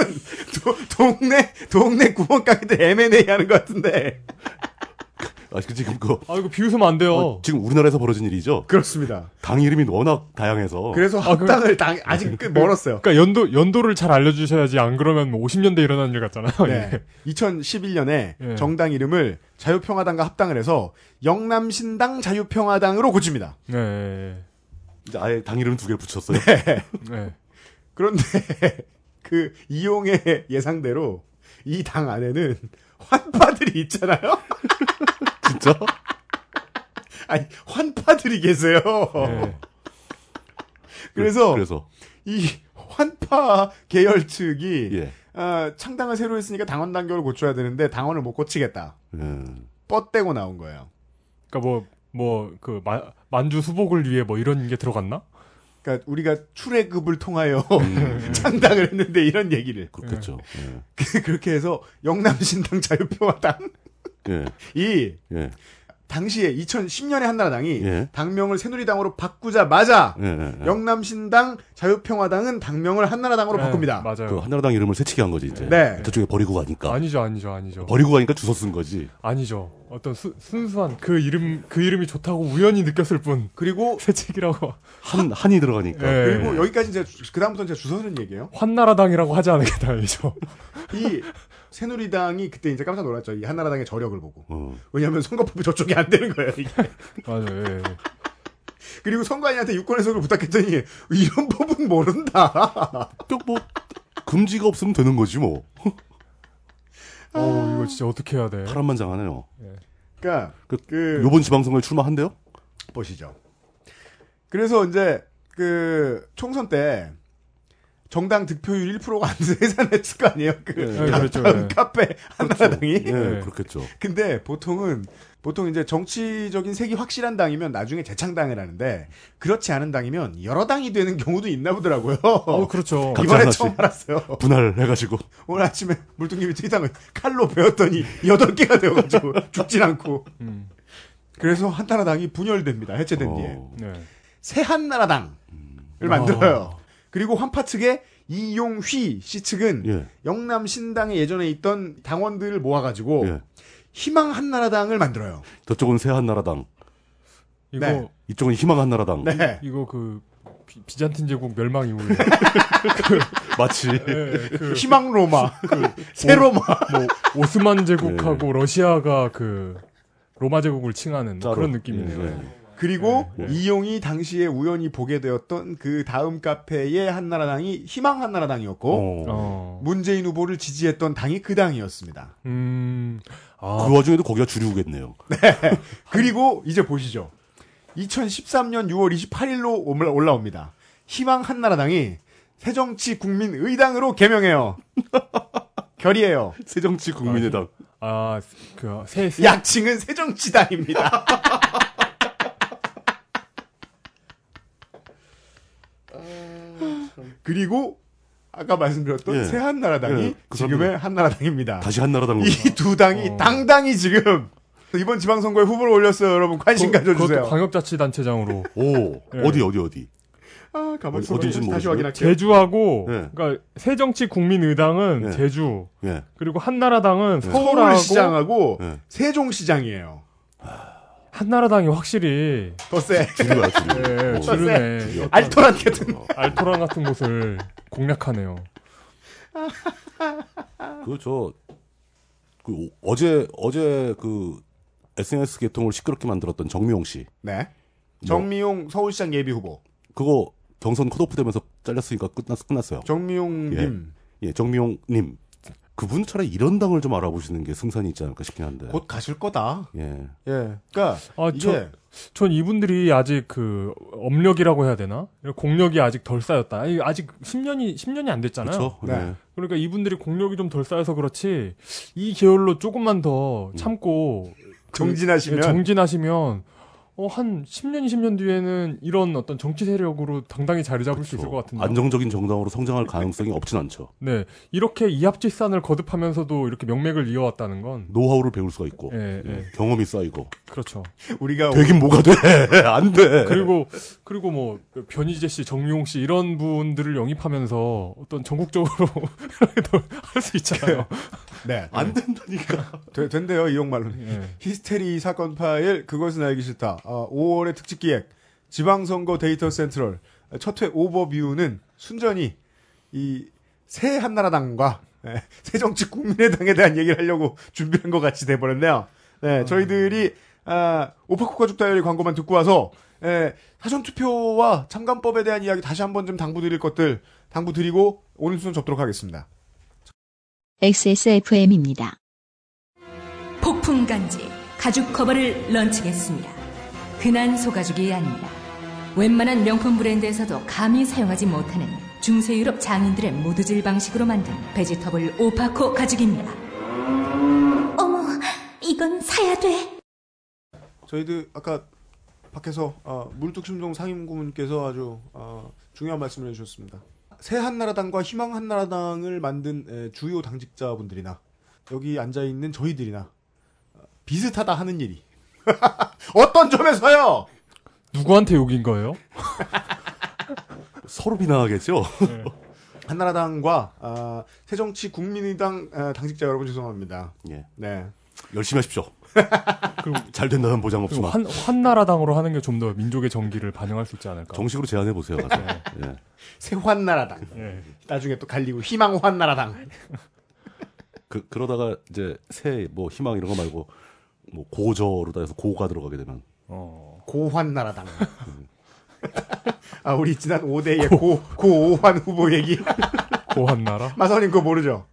B: 도- 동네 동네 구멍가게들 M&A 하는 것 같은데
C: 아, 그 지금 그
D: 아, 이거 비웃으면 안 돼요.
C: 어, 지금 우리나라에서 벌어진 일이죠.
B: 그렇습니다.
C: 당 이름이 워낙 다양해서
B: 그래서
D: 아, 그-
B: 합당을 당 아직 꽤 멀었어요.
D: 그러니까 연도 연도를 잘 알려주셔야지 안 그러면 뭐 50년대 일어난 일 같잖아요.
B: 네. 2011년에
D: 예.
B: 정당 이름을 자유평화당과 합당을 해서 영남신당 자유평화당으로 고칩니다.
D: 네.
C: 이제 아예 당 이름 두 개를 붙였어요.
D: 네. <laughs>
B: 그런데 <laughs> 그 이용의 예상대로 이 당 안에는 환파들이 있잖아요. <laughs>
C: 진짜?
B: 아니 환파들이 계세요.
D: 네.
B: 그래서
C: 그래서
B: 이 환파 계열 측이
C: 예.
B: 아, 창당을 새로 했으니까 당원 단결을 고쳐야 되는데 당원을 못 고치겠다.
C: 예.
B: 뻗대고 나온 거예요.
D: 그러니까 뭐 뭐 그 만주 수복을 위해 뭐 이런 게 들어갔나?
B: 그러니까 우리가 출애굽을 통하여
C: 음, <laughs>
B: 창당을 했는데 이런 얘기를
C: 그렇겠죠. <laughs>
B: 그렇게 해서 영남신당 자유평화당
C: 예. <laughs>
B: 이
C: 예.
B: 당시에 2010년에 한나라당이
C: 예.
B: 당명을 새누리당으로 바꾸자마자
C: 예. 예. 예.
B: 영남신당 자유평화당은 당명을 한나라당으로
D: 네,
B: 바꿉니다.
D: 맞아요.
C: 그 한나라당 이름을 새치기 한 거지 이제.
B: 네.
C: 저쪽에 버리고 가니까.
D: 아니죠, 아니죠, 아니죠.
C: 버리고 가니까 주워 쓴 거지.
D: 아니죠. 어떤 수- 순수한 그 이름 그 이름이 좋다고 우연히 느꼈을 뿐
B: 그리고 <laughs>
D: 새책이라고
C: 한 한이 들어가니까.
D: 예.
B: 그리고 여기까지 이제 그 다음부터 이제 주소는 얘기예요.
D: 환나라당이라고 하지 않게 다행이죠.
B: 이 새누리당이 그때 이제 깜짝 놀랐죠. 이 한나라당의 저력을 보고.
C: 어.
B: 왜냐하면 선거법이 저쪽이 안 되는 거예요. 이게. <laughs>
D: 맞아요. 예, 예.
B: 그리고 선관위한테 유권 해석을 부탁했더니 이런 법은 모른다.
C: 뭐 금지가 없으면 되는 거지 뭐. <laughs>
D: 어, 이거 진짜 어떻게 해야 돼?
C: 파란만장하네요.
B: 그러니까
C: 그,
B: 그
C: 요번 지방선거에 출마한대요?
B: 보시죠. 그래서 이제 그 총선 때 정당 득표율 1%가 안 돼서 해산했을 <laughs> 거 아니에요. 그
C: 네,
B: 다-
D: 그렇죠. 네.
B: 카페 한나라당이.
C: 예,
D: 네.
C: 그렇겠죠.
B: 근데 보통은 보통 이제 정치적인 색이 확실한 당이면 나중에 재창당을 하는데 그렇지 않은 당이면 여러 당이 되는 경우도 있나 보더라고요.
D: 어, 그렇죠. <laughs>
B: 이번에. 처음 알았어요.
C: 분할해가지고.
B: 오늘 아침에 물뚱님이 트위터를 칼로 베었더니 여덟 개가 되어가지고 <laughs> 죽진 않고.
D: 음.
B: 그래서 한나라당이 분열됩니다. 해체된 뒤에.
C: 어.
D: 네.
B: 새 한나라당을 만들어요. 그리고 환파 측의 이용휘 씨 측은
C: 예.
B: 영남 신당에 예전에 있던 당원들을 모아가지고
C: 예.
B: 희망 한나라당을 만들어요.
C: 저쪽은 새 한나라당,
D: 이거
B: 네.
C: 이쪽은 희망 한나라당.
B: 네.
D: 이거 그 비, 비잔틴 제국 멸망 이후에 <laughs>
C: 마치
D: 예, 그
B: 희망 로마, <laughs> 새 로마.
D: 뭐 오스만 제국하고 러시아가 그 로마 제국을 칭하는
C: 따로.
D: 그런 느낌이네요.
B: 그리고
C: 네.
B: 이용이 당시에 우연히 보게 되었던 그 다음 카페의 한나라당이 희망 한나라당이었고
C: 어.
D: 어.
B: 문재인 후보를 지지했던 당이 그 당이었습니다.
D: 음. 아,
C: 그 와중에도 거기가 주류겠네요. <laughs>
B: 그리고 이제 보시죠. 2013년 6월 28일로 올라옵니다. 희망 한나라당이 새정치 국민의당으로 개명해요. <laughs> 결의해요.
C: 새정치 국민의당.
D: 아, 그, 새, 새,
B: 약칭은 새정치당입니다. <laughs> 그리고 아까 말씀드렸던
C: 예.
B: 새한나라당이
C: 예, 그
B: 지금의 한나라당입니다.
C: 다시 한나라당으로.
B: 이 두 당이
D: 어.
B: 당당히 지금 이번 지방선거에 후보를 올렸어요. 여러분 관심 가져주세요.
D: 그것도 광역자치단체장으로
C: 오,
D: 예.
C: 어디, 어디, 어디.
B: 아, 가만히
C: 어디- 어딘지
B: 다시? 확인할게요.
D: 제주하고
C: 네.
D: 그러니까 새정치 국민의당은
C: 네.
D: 제주
C: 예.
D: 그리고 한나라당은 서울하고
B: 서울시장하고
C: 예.
B: 세종시장이에요.
D: 한나라당이 확실히
B: 더 세.
C: 줄이야, 줄이.
D: 예,
C: 어.
D: 주르네
C: 줄이야.
B: 알토란 같은.
D: 알토란 같은 곳을 공략하네요.
C: 그, 저, 그, 오- 어제, 어제 그, SNS 계통을 시끄럽게 만들었던 정미용 씨.
B: 네. 정미용 서울시장 예비 후보.
C: 그거 경선 컷오프 되면서 잘렸으니까 끝났, 끝났어요.
B: 정미용님
C: 예, 정미용 님. 그분 차라리 이런 당을 좀 알아보시는 게 승산이 있지 않을까 싶긴 한데.
B: 곧 가실 거다.
C: 예.
B: 예. 그러니까
D: 아,
B: 이게
D: 저, 전 이분들이 아직 그 업력이라고 해야 되나? 공력이 아직 덜 쌓였다. 아니, 아직 10년이 10년이 안 됐잖아요.
C: 그렇죠.
B: 네.
C: 네.
D: 그러니까 이분들이 공력이 좀 덜 쌓여서 그렇지 이 계열로 조금만 더 참고 그-
B: 정진하시면
D: 예, 정진하시면 어, 한 10년, 20년 뒤에는 이런 어떤 정치 세력으로 당당히 자리 잡을 수 있을 것 같은데.
C: 안정적인 정당으로 성장할 가능성이 없진 않죠.
D: 네. 이렇게 이합집산을 거듭하면서도 이렇게 명맥을 이어왔다는 건.
C: 노하우를 배울 수가 있고
D: 예, 예.
C: 경험이 쌓이고
D: 그렇죠.
B: 우리가
C: 되긴 뭐가 돼? <laughs> 안 돼.
D: 그리고, 그리고 뭐, 변희재 씨, 정용 씨, 이런 분들을 영입하면서 어떤 전국적으로 <laughs> 할 수 있잖아요.
B: 네. <laughs>
C: 안 된다니까.
B: 되, 된대요 이용말로는.
D: 예.
B: 히스테리 사건 파일 그것은 알기 싫다. 아, 5월의 특집 기획 지방선거 데이터 센트럴 첫 회 오버뷰는 순전히 이 새 한나라당과 예, 새정치 국민의당에 대한 얘기를 하려고 준비한 것 같이 돼버렸네요. 네, 저희들이 아, 오파쿠 가족 다이어리 광고만 듣고 와서 예, 사전 투표와 참관법에 대한 이야기 다시 한번 좀 당부드릴 것들 당부드리고 오늘 순서 접도록 하겠습니다.
A: XSFM입니다.
H: 폭풍 간지 가죽 커버를 런칭했습니다. 흔한 소가죽이 아닙니다. 웬만한 명품 브랜드에서도 감히 사용하지 못하는 중세 유럽 장인들의 모두질 방식으로 만든 베지터블 오파코 가죽입니다. 어머, 이건 사야 돼.
B: 저희들 아까 밖에서 어, 물뚝심송 상임고문께서 아주 어, 중요한 말씀을 해주셨습니다. 새 한나라당과 희망 한나라당을 만든 에, 주요 당직자분들이나 여기 앉아 있는 저희들이나 어, 비슷하다 하는 일이 <laughs> 어떤 점에서요?
D: 누구한테 욕인 거예요?
C: 서로 비난하겠죠.
B: 한나라당과 아, 새정치 국민의당 아, 당직자 여러분 죄송합니다.
C: 예.
B: 네.
C: 열심히 하십시오. <laughs> 잘 된다는 보장 없지만
D: 한, 한나라당으로 하는 게 좀 더 민족의 정기를 반영할 수 있지 않을까.
C: 정식으로 제안해 보세요. 가서. 예.
B: 새 환나라당
D: 예.
B: 나중에 또 갈리고 희망 환나라당
C: 그 그러다가 이제 새 뭐 희망 이런 거 말고 뭐 고저로다 해서 고가 들어가게 되면
D: 어.
B: 고환나라당. <laughs> 아 우리 지난 5대의 고 고 오환 후보 얘기 <laughs>
D: 고한나라?
B: 마사님 그거 모르죠?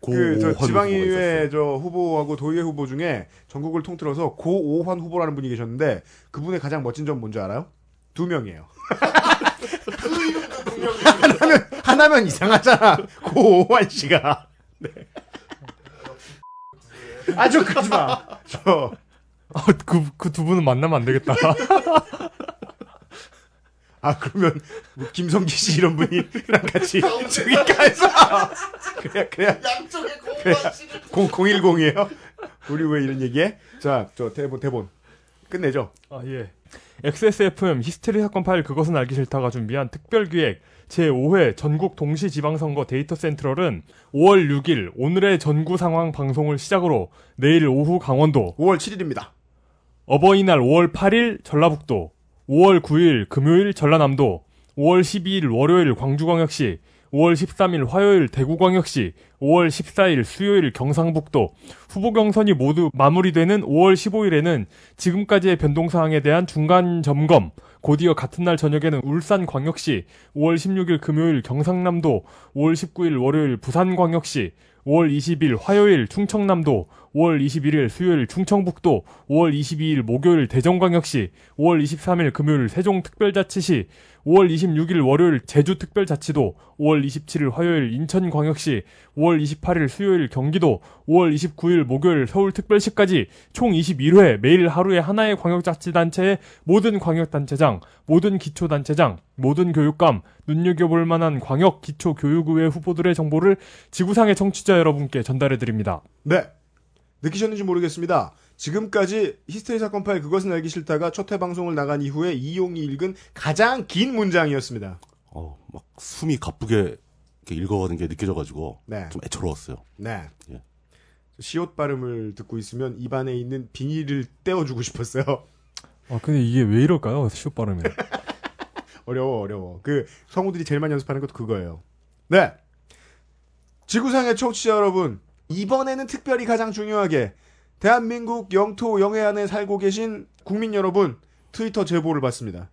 C: 고오환
B: 그저
C: 후보가
B: 지방의회 저 후보하고 도의회 후보 중에 전국을 통틀어서 고오환 후보라는 분이 계셨는데 그분의 가장 멋진 점 뭔지 알아요? 두 명이에요. <laughs> 하나면 하나면 이상하잖아. 고오환 씨가. 네. 아저 그러지 마. 저
D: 아, 그, 그 두 분은 만나면 안 되겠다.
B: 아 그러면 뭐 김성기 씨 이런 분이랑 같이 저기 가서 그래 그래 양쪽에 공 010이에요. 우리 왜 이런 얘기해? 자 저 대본 대본 끝내죠.
D: 아, 예. XSFM 히스테리 사건 파일 그것은 알기 싫다가 준비한 특별 기획 제5회 전국 동시 지방선거 데이터 센트럴은 5월 6일 오늘의 전구 상황 방송을 시작으로 내일 오후 강원도,
B: 5월 7일입니다.
D: 어버이날 5월 8일 전라북도, 5월 9일 금요일 전라남도, 5월 12일 월요일 광주광역시, 5월 13일 화요일 대구광역시, 5월 14일 수요일 경상북도, 후보 경선이 모두 마무리되는 5월 15일에는 지금까지의 변동사항에 대한 중간 점검, 곧이어 같은 날 저녁에는 울산광역시, 5월 16일 금요일 경상남도, 5월 19일 월요일 부산광역시, 5월 20일 화요일 충청남도, 5월 21일 수요일 충청북도, 5월 22일 목요일 대전광역시, 5월 23일 금요일 세종특별자치시, 5월 26일 월요일 제주특별자치도, 5월 27일 화요일 인천광역시, 5월 28일 수요일 경기도, 5월 29일 목요일 서울특별시까지 총 21회 매일 하루에 하나의 광역자치단체의 모든 광역단체장, 모든 기초단체장, 모든 교육감, 눈여겨볼 만한 광역 기초교육의회 후보들의 정보를 지구상의 청취자 여러분께 전달해 드립니다.
B: 네. 느끼셨는지 모르겠습니다. 지금까지 히스테리 사건 파일 그것은 알기 싫다가 첫 회 방송을 나간 이후에 이용이 읽은 가장 긴 문장이었습니다.
C: 어, 막 숨이 가쁘게 이렇게 읽어가는 게 느껴져가지고
B: 네.
C: 좀 애처로웠어요.
B: 네.
C: 예.
B: 시옷 발음을 듣고 있으면 입안에 있는 비닐을 떼어주고 싶었어요.
D: 아, 근데 이게 왜 이럴까요? 시옷 발음이. <laughs>
B: 어려워, 어려워. 그 성우들이 제일 많이 연습하는 것도 그거예요. 네. 지구상의 청취자 여러분, 이번에는 특별히 가장 중요하게 대한민국 영토 영해 안에 살고 계신 국민 여러분 트위터 제보를 받습니다.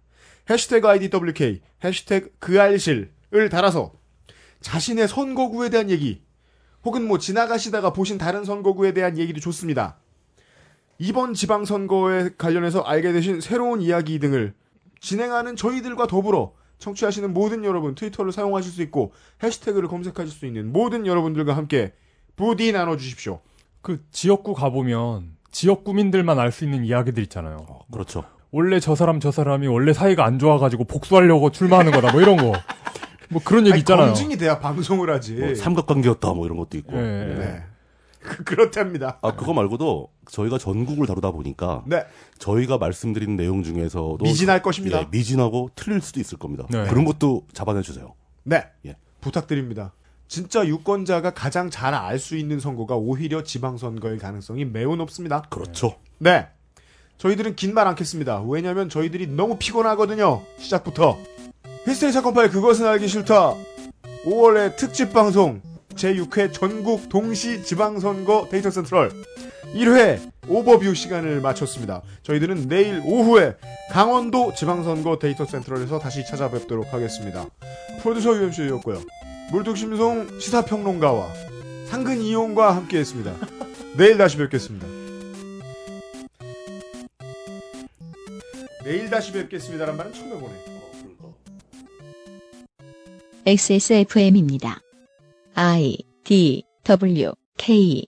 B: 해시태그 IDWK, 해시태그 그알실을 달아서 자신의 선거구에 대한 얘기 혹은 뭐 지나가시다가 보신 다른 선거구에 대한 얘기도 좋습니다. 이번 지방선거에 관련해서 알게 되신 새로운 이야기 등을 진행하는 저희들과 더불어 청취하시는 모든 여러분 트위터를 사용하실 수 있고 해시태그를 검색하실 수 있는 모든 여러분들과 함께 부디 나눠주십시오.
D: 그 지역구 가보면 지역구민들만 알 수 있는 이야기들 있잖아요.
C: 어, 그렇죠.
D: 원래 저 사람 저 사람이 원래 사이가 안 좋아가지고 복수하려고 출마하는 거다 뭐 이런 거. 뭐 그런 얘기
B: 아니,
D: 있잖아요.
B: 검증이 돼야 방송을 하지.
C: 뭐 삼각관계였다 뭐 이런 것도 있고.
D: 예.
C: 네.
B: 네. 그- 그렇답니다.
C: 아 그거 말고도 저희가 전국을 다루다 보니까
B: 네.
C: 저희가 말씀드린 내용 중에서도
B: 미진할 것입니다.
C: 예, 미진하고 틀릴 수도 있을 겁니다.
D: 네.
C: 그런 것도 잡아내 주세요.
B: 네.
C: 예.
B: 부탁드립니다. 진짜 유권자가 가장 잘 알 수 있는 선거가 오히려 지방선거일 가능성이 매우 높습니다.
C: 그렇죠.
B: 네. 저희들은 긴 말 않겠습니다. 왜냐면 저희들이 너무 피곤하거든요. 시작부터. 히스테리 사건 파일 그것은 알기 싫다. 5월의 특집 방송 제6회 전국 동시 지방선거 데이터 센트럴 1회 오버뷰 시간을 마쳤습니다. 저희들은 내일 오후에 강원도 지방선거 데이터 센트럴에서 다시 찾아뵙도록 하겠습니다. 프로듀서 유엠씨였고요. 물뚝심송 시사평론가와 상근 이용과 함께했습니다. 내일 다시 뵙겠습니다. 내일 다시 뵙겠습니다란 말은 처음 해보네.
A: XSFM입니다. I D W K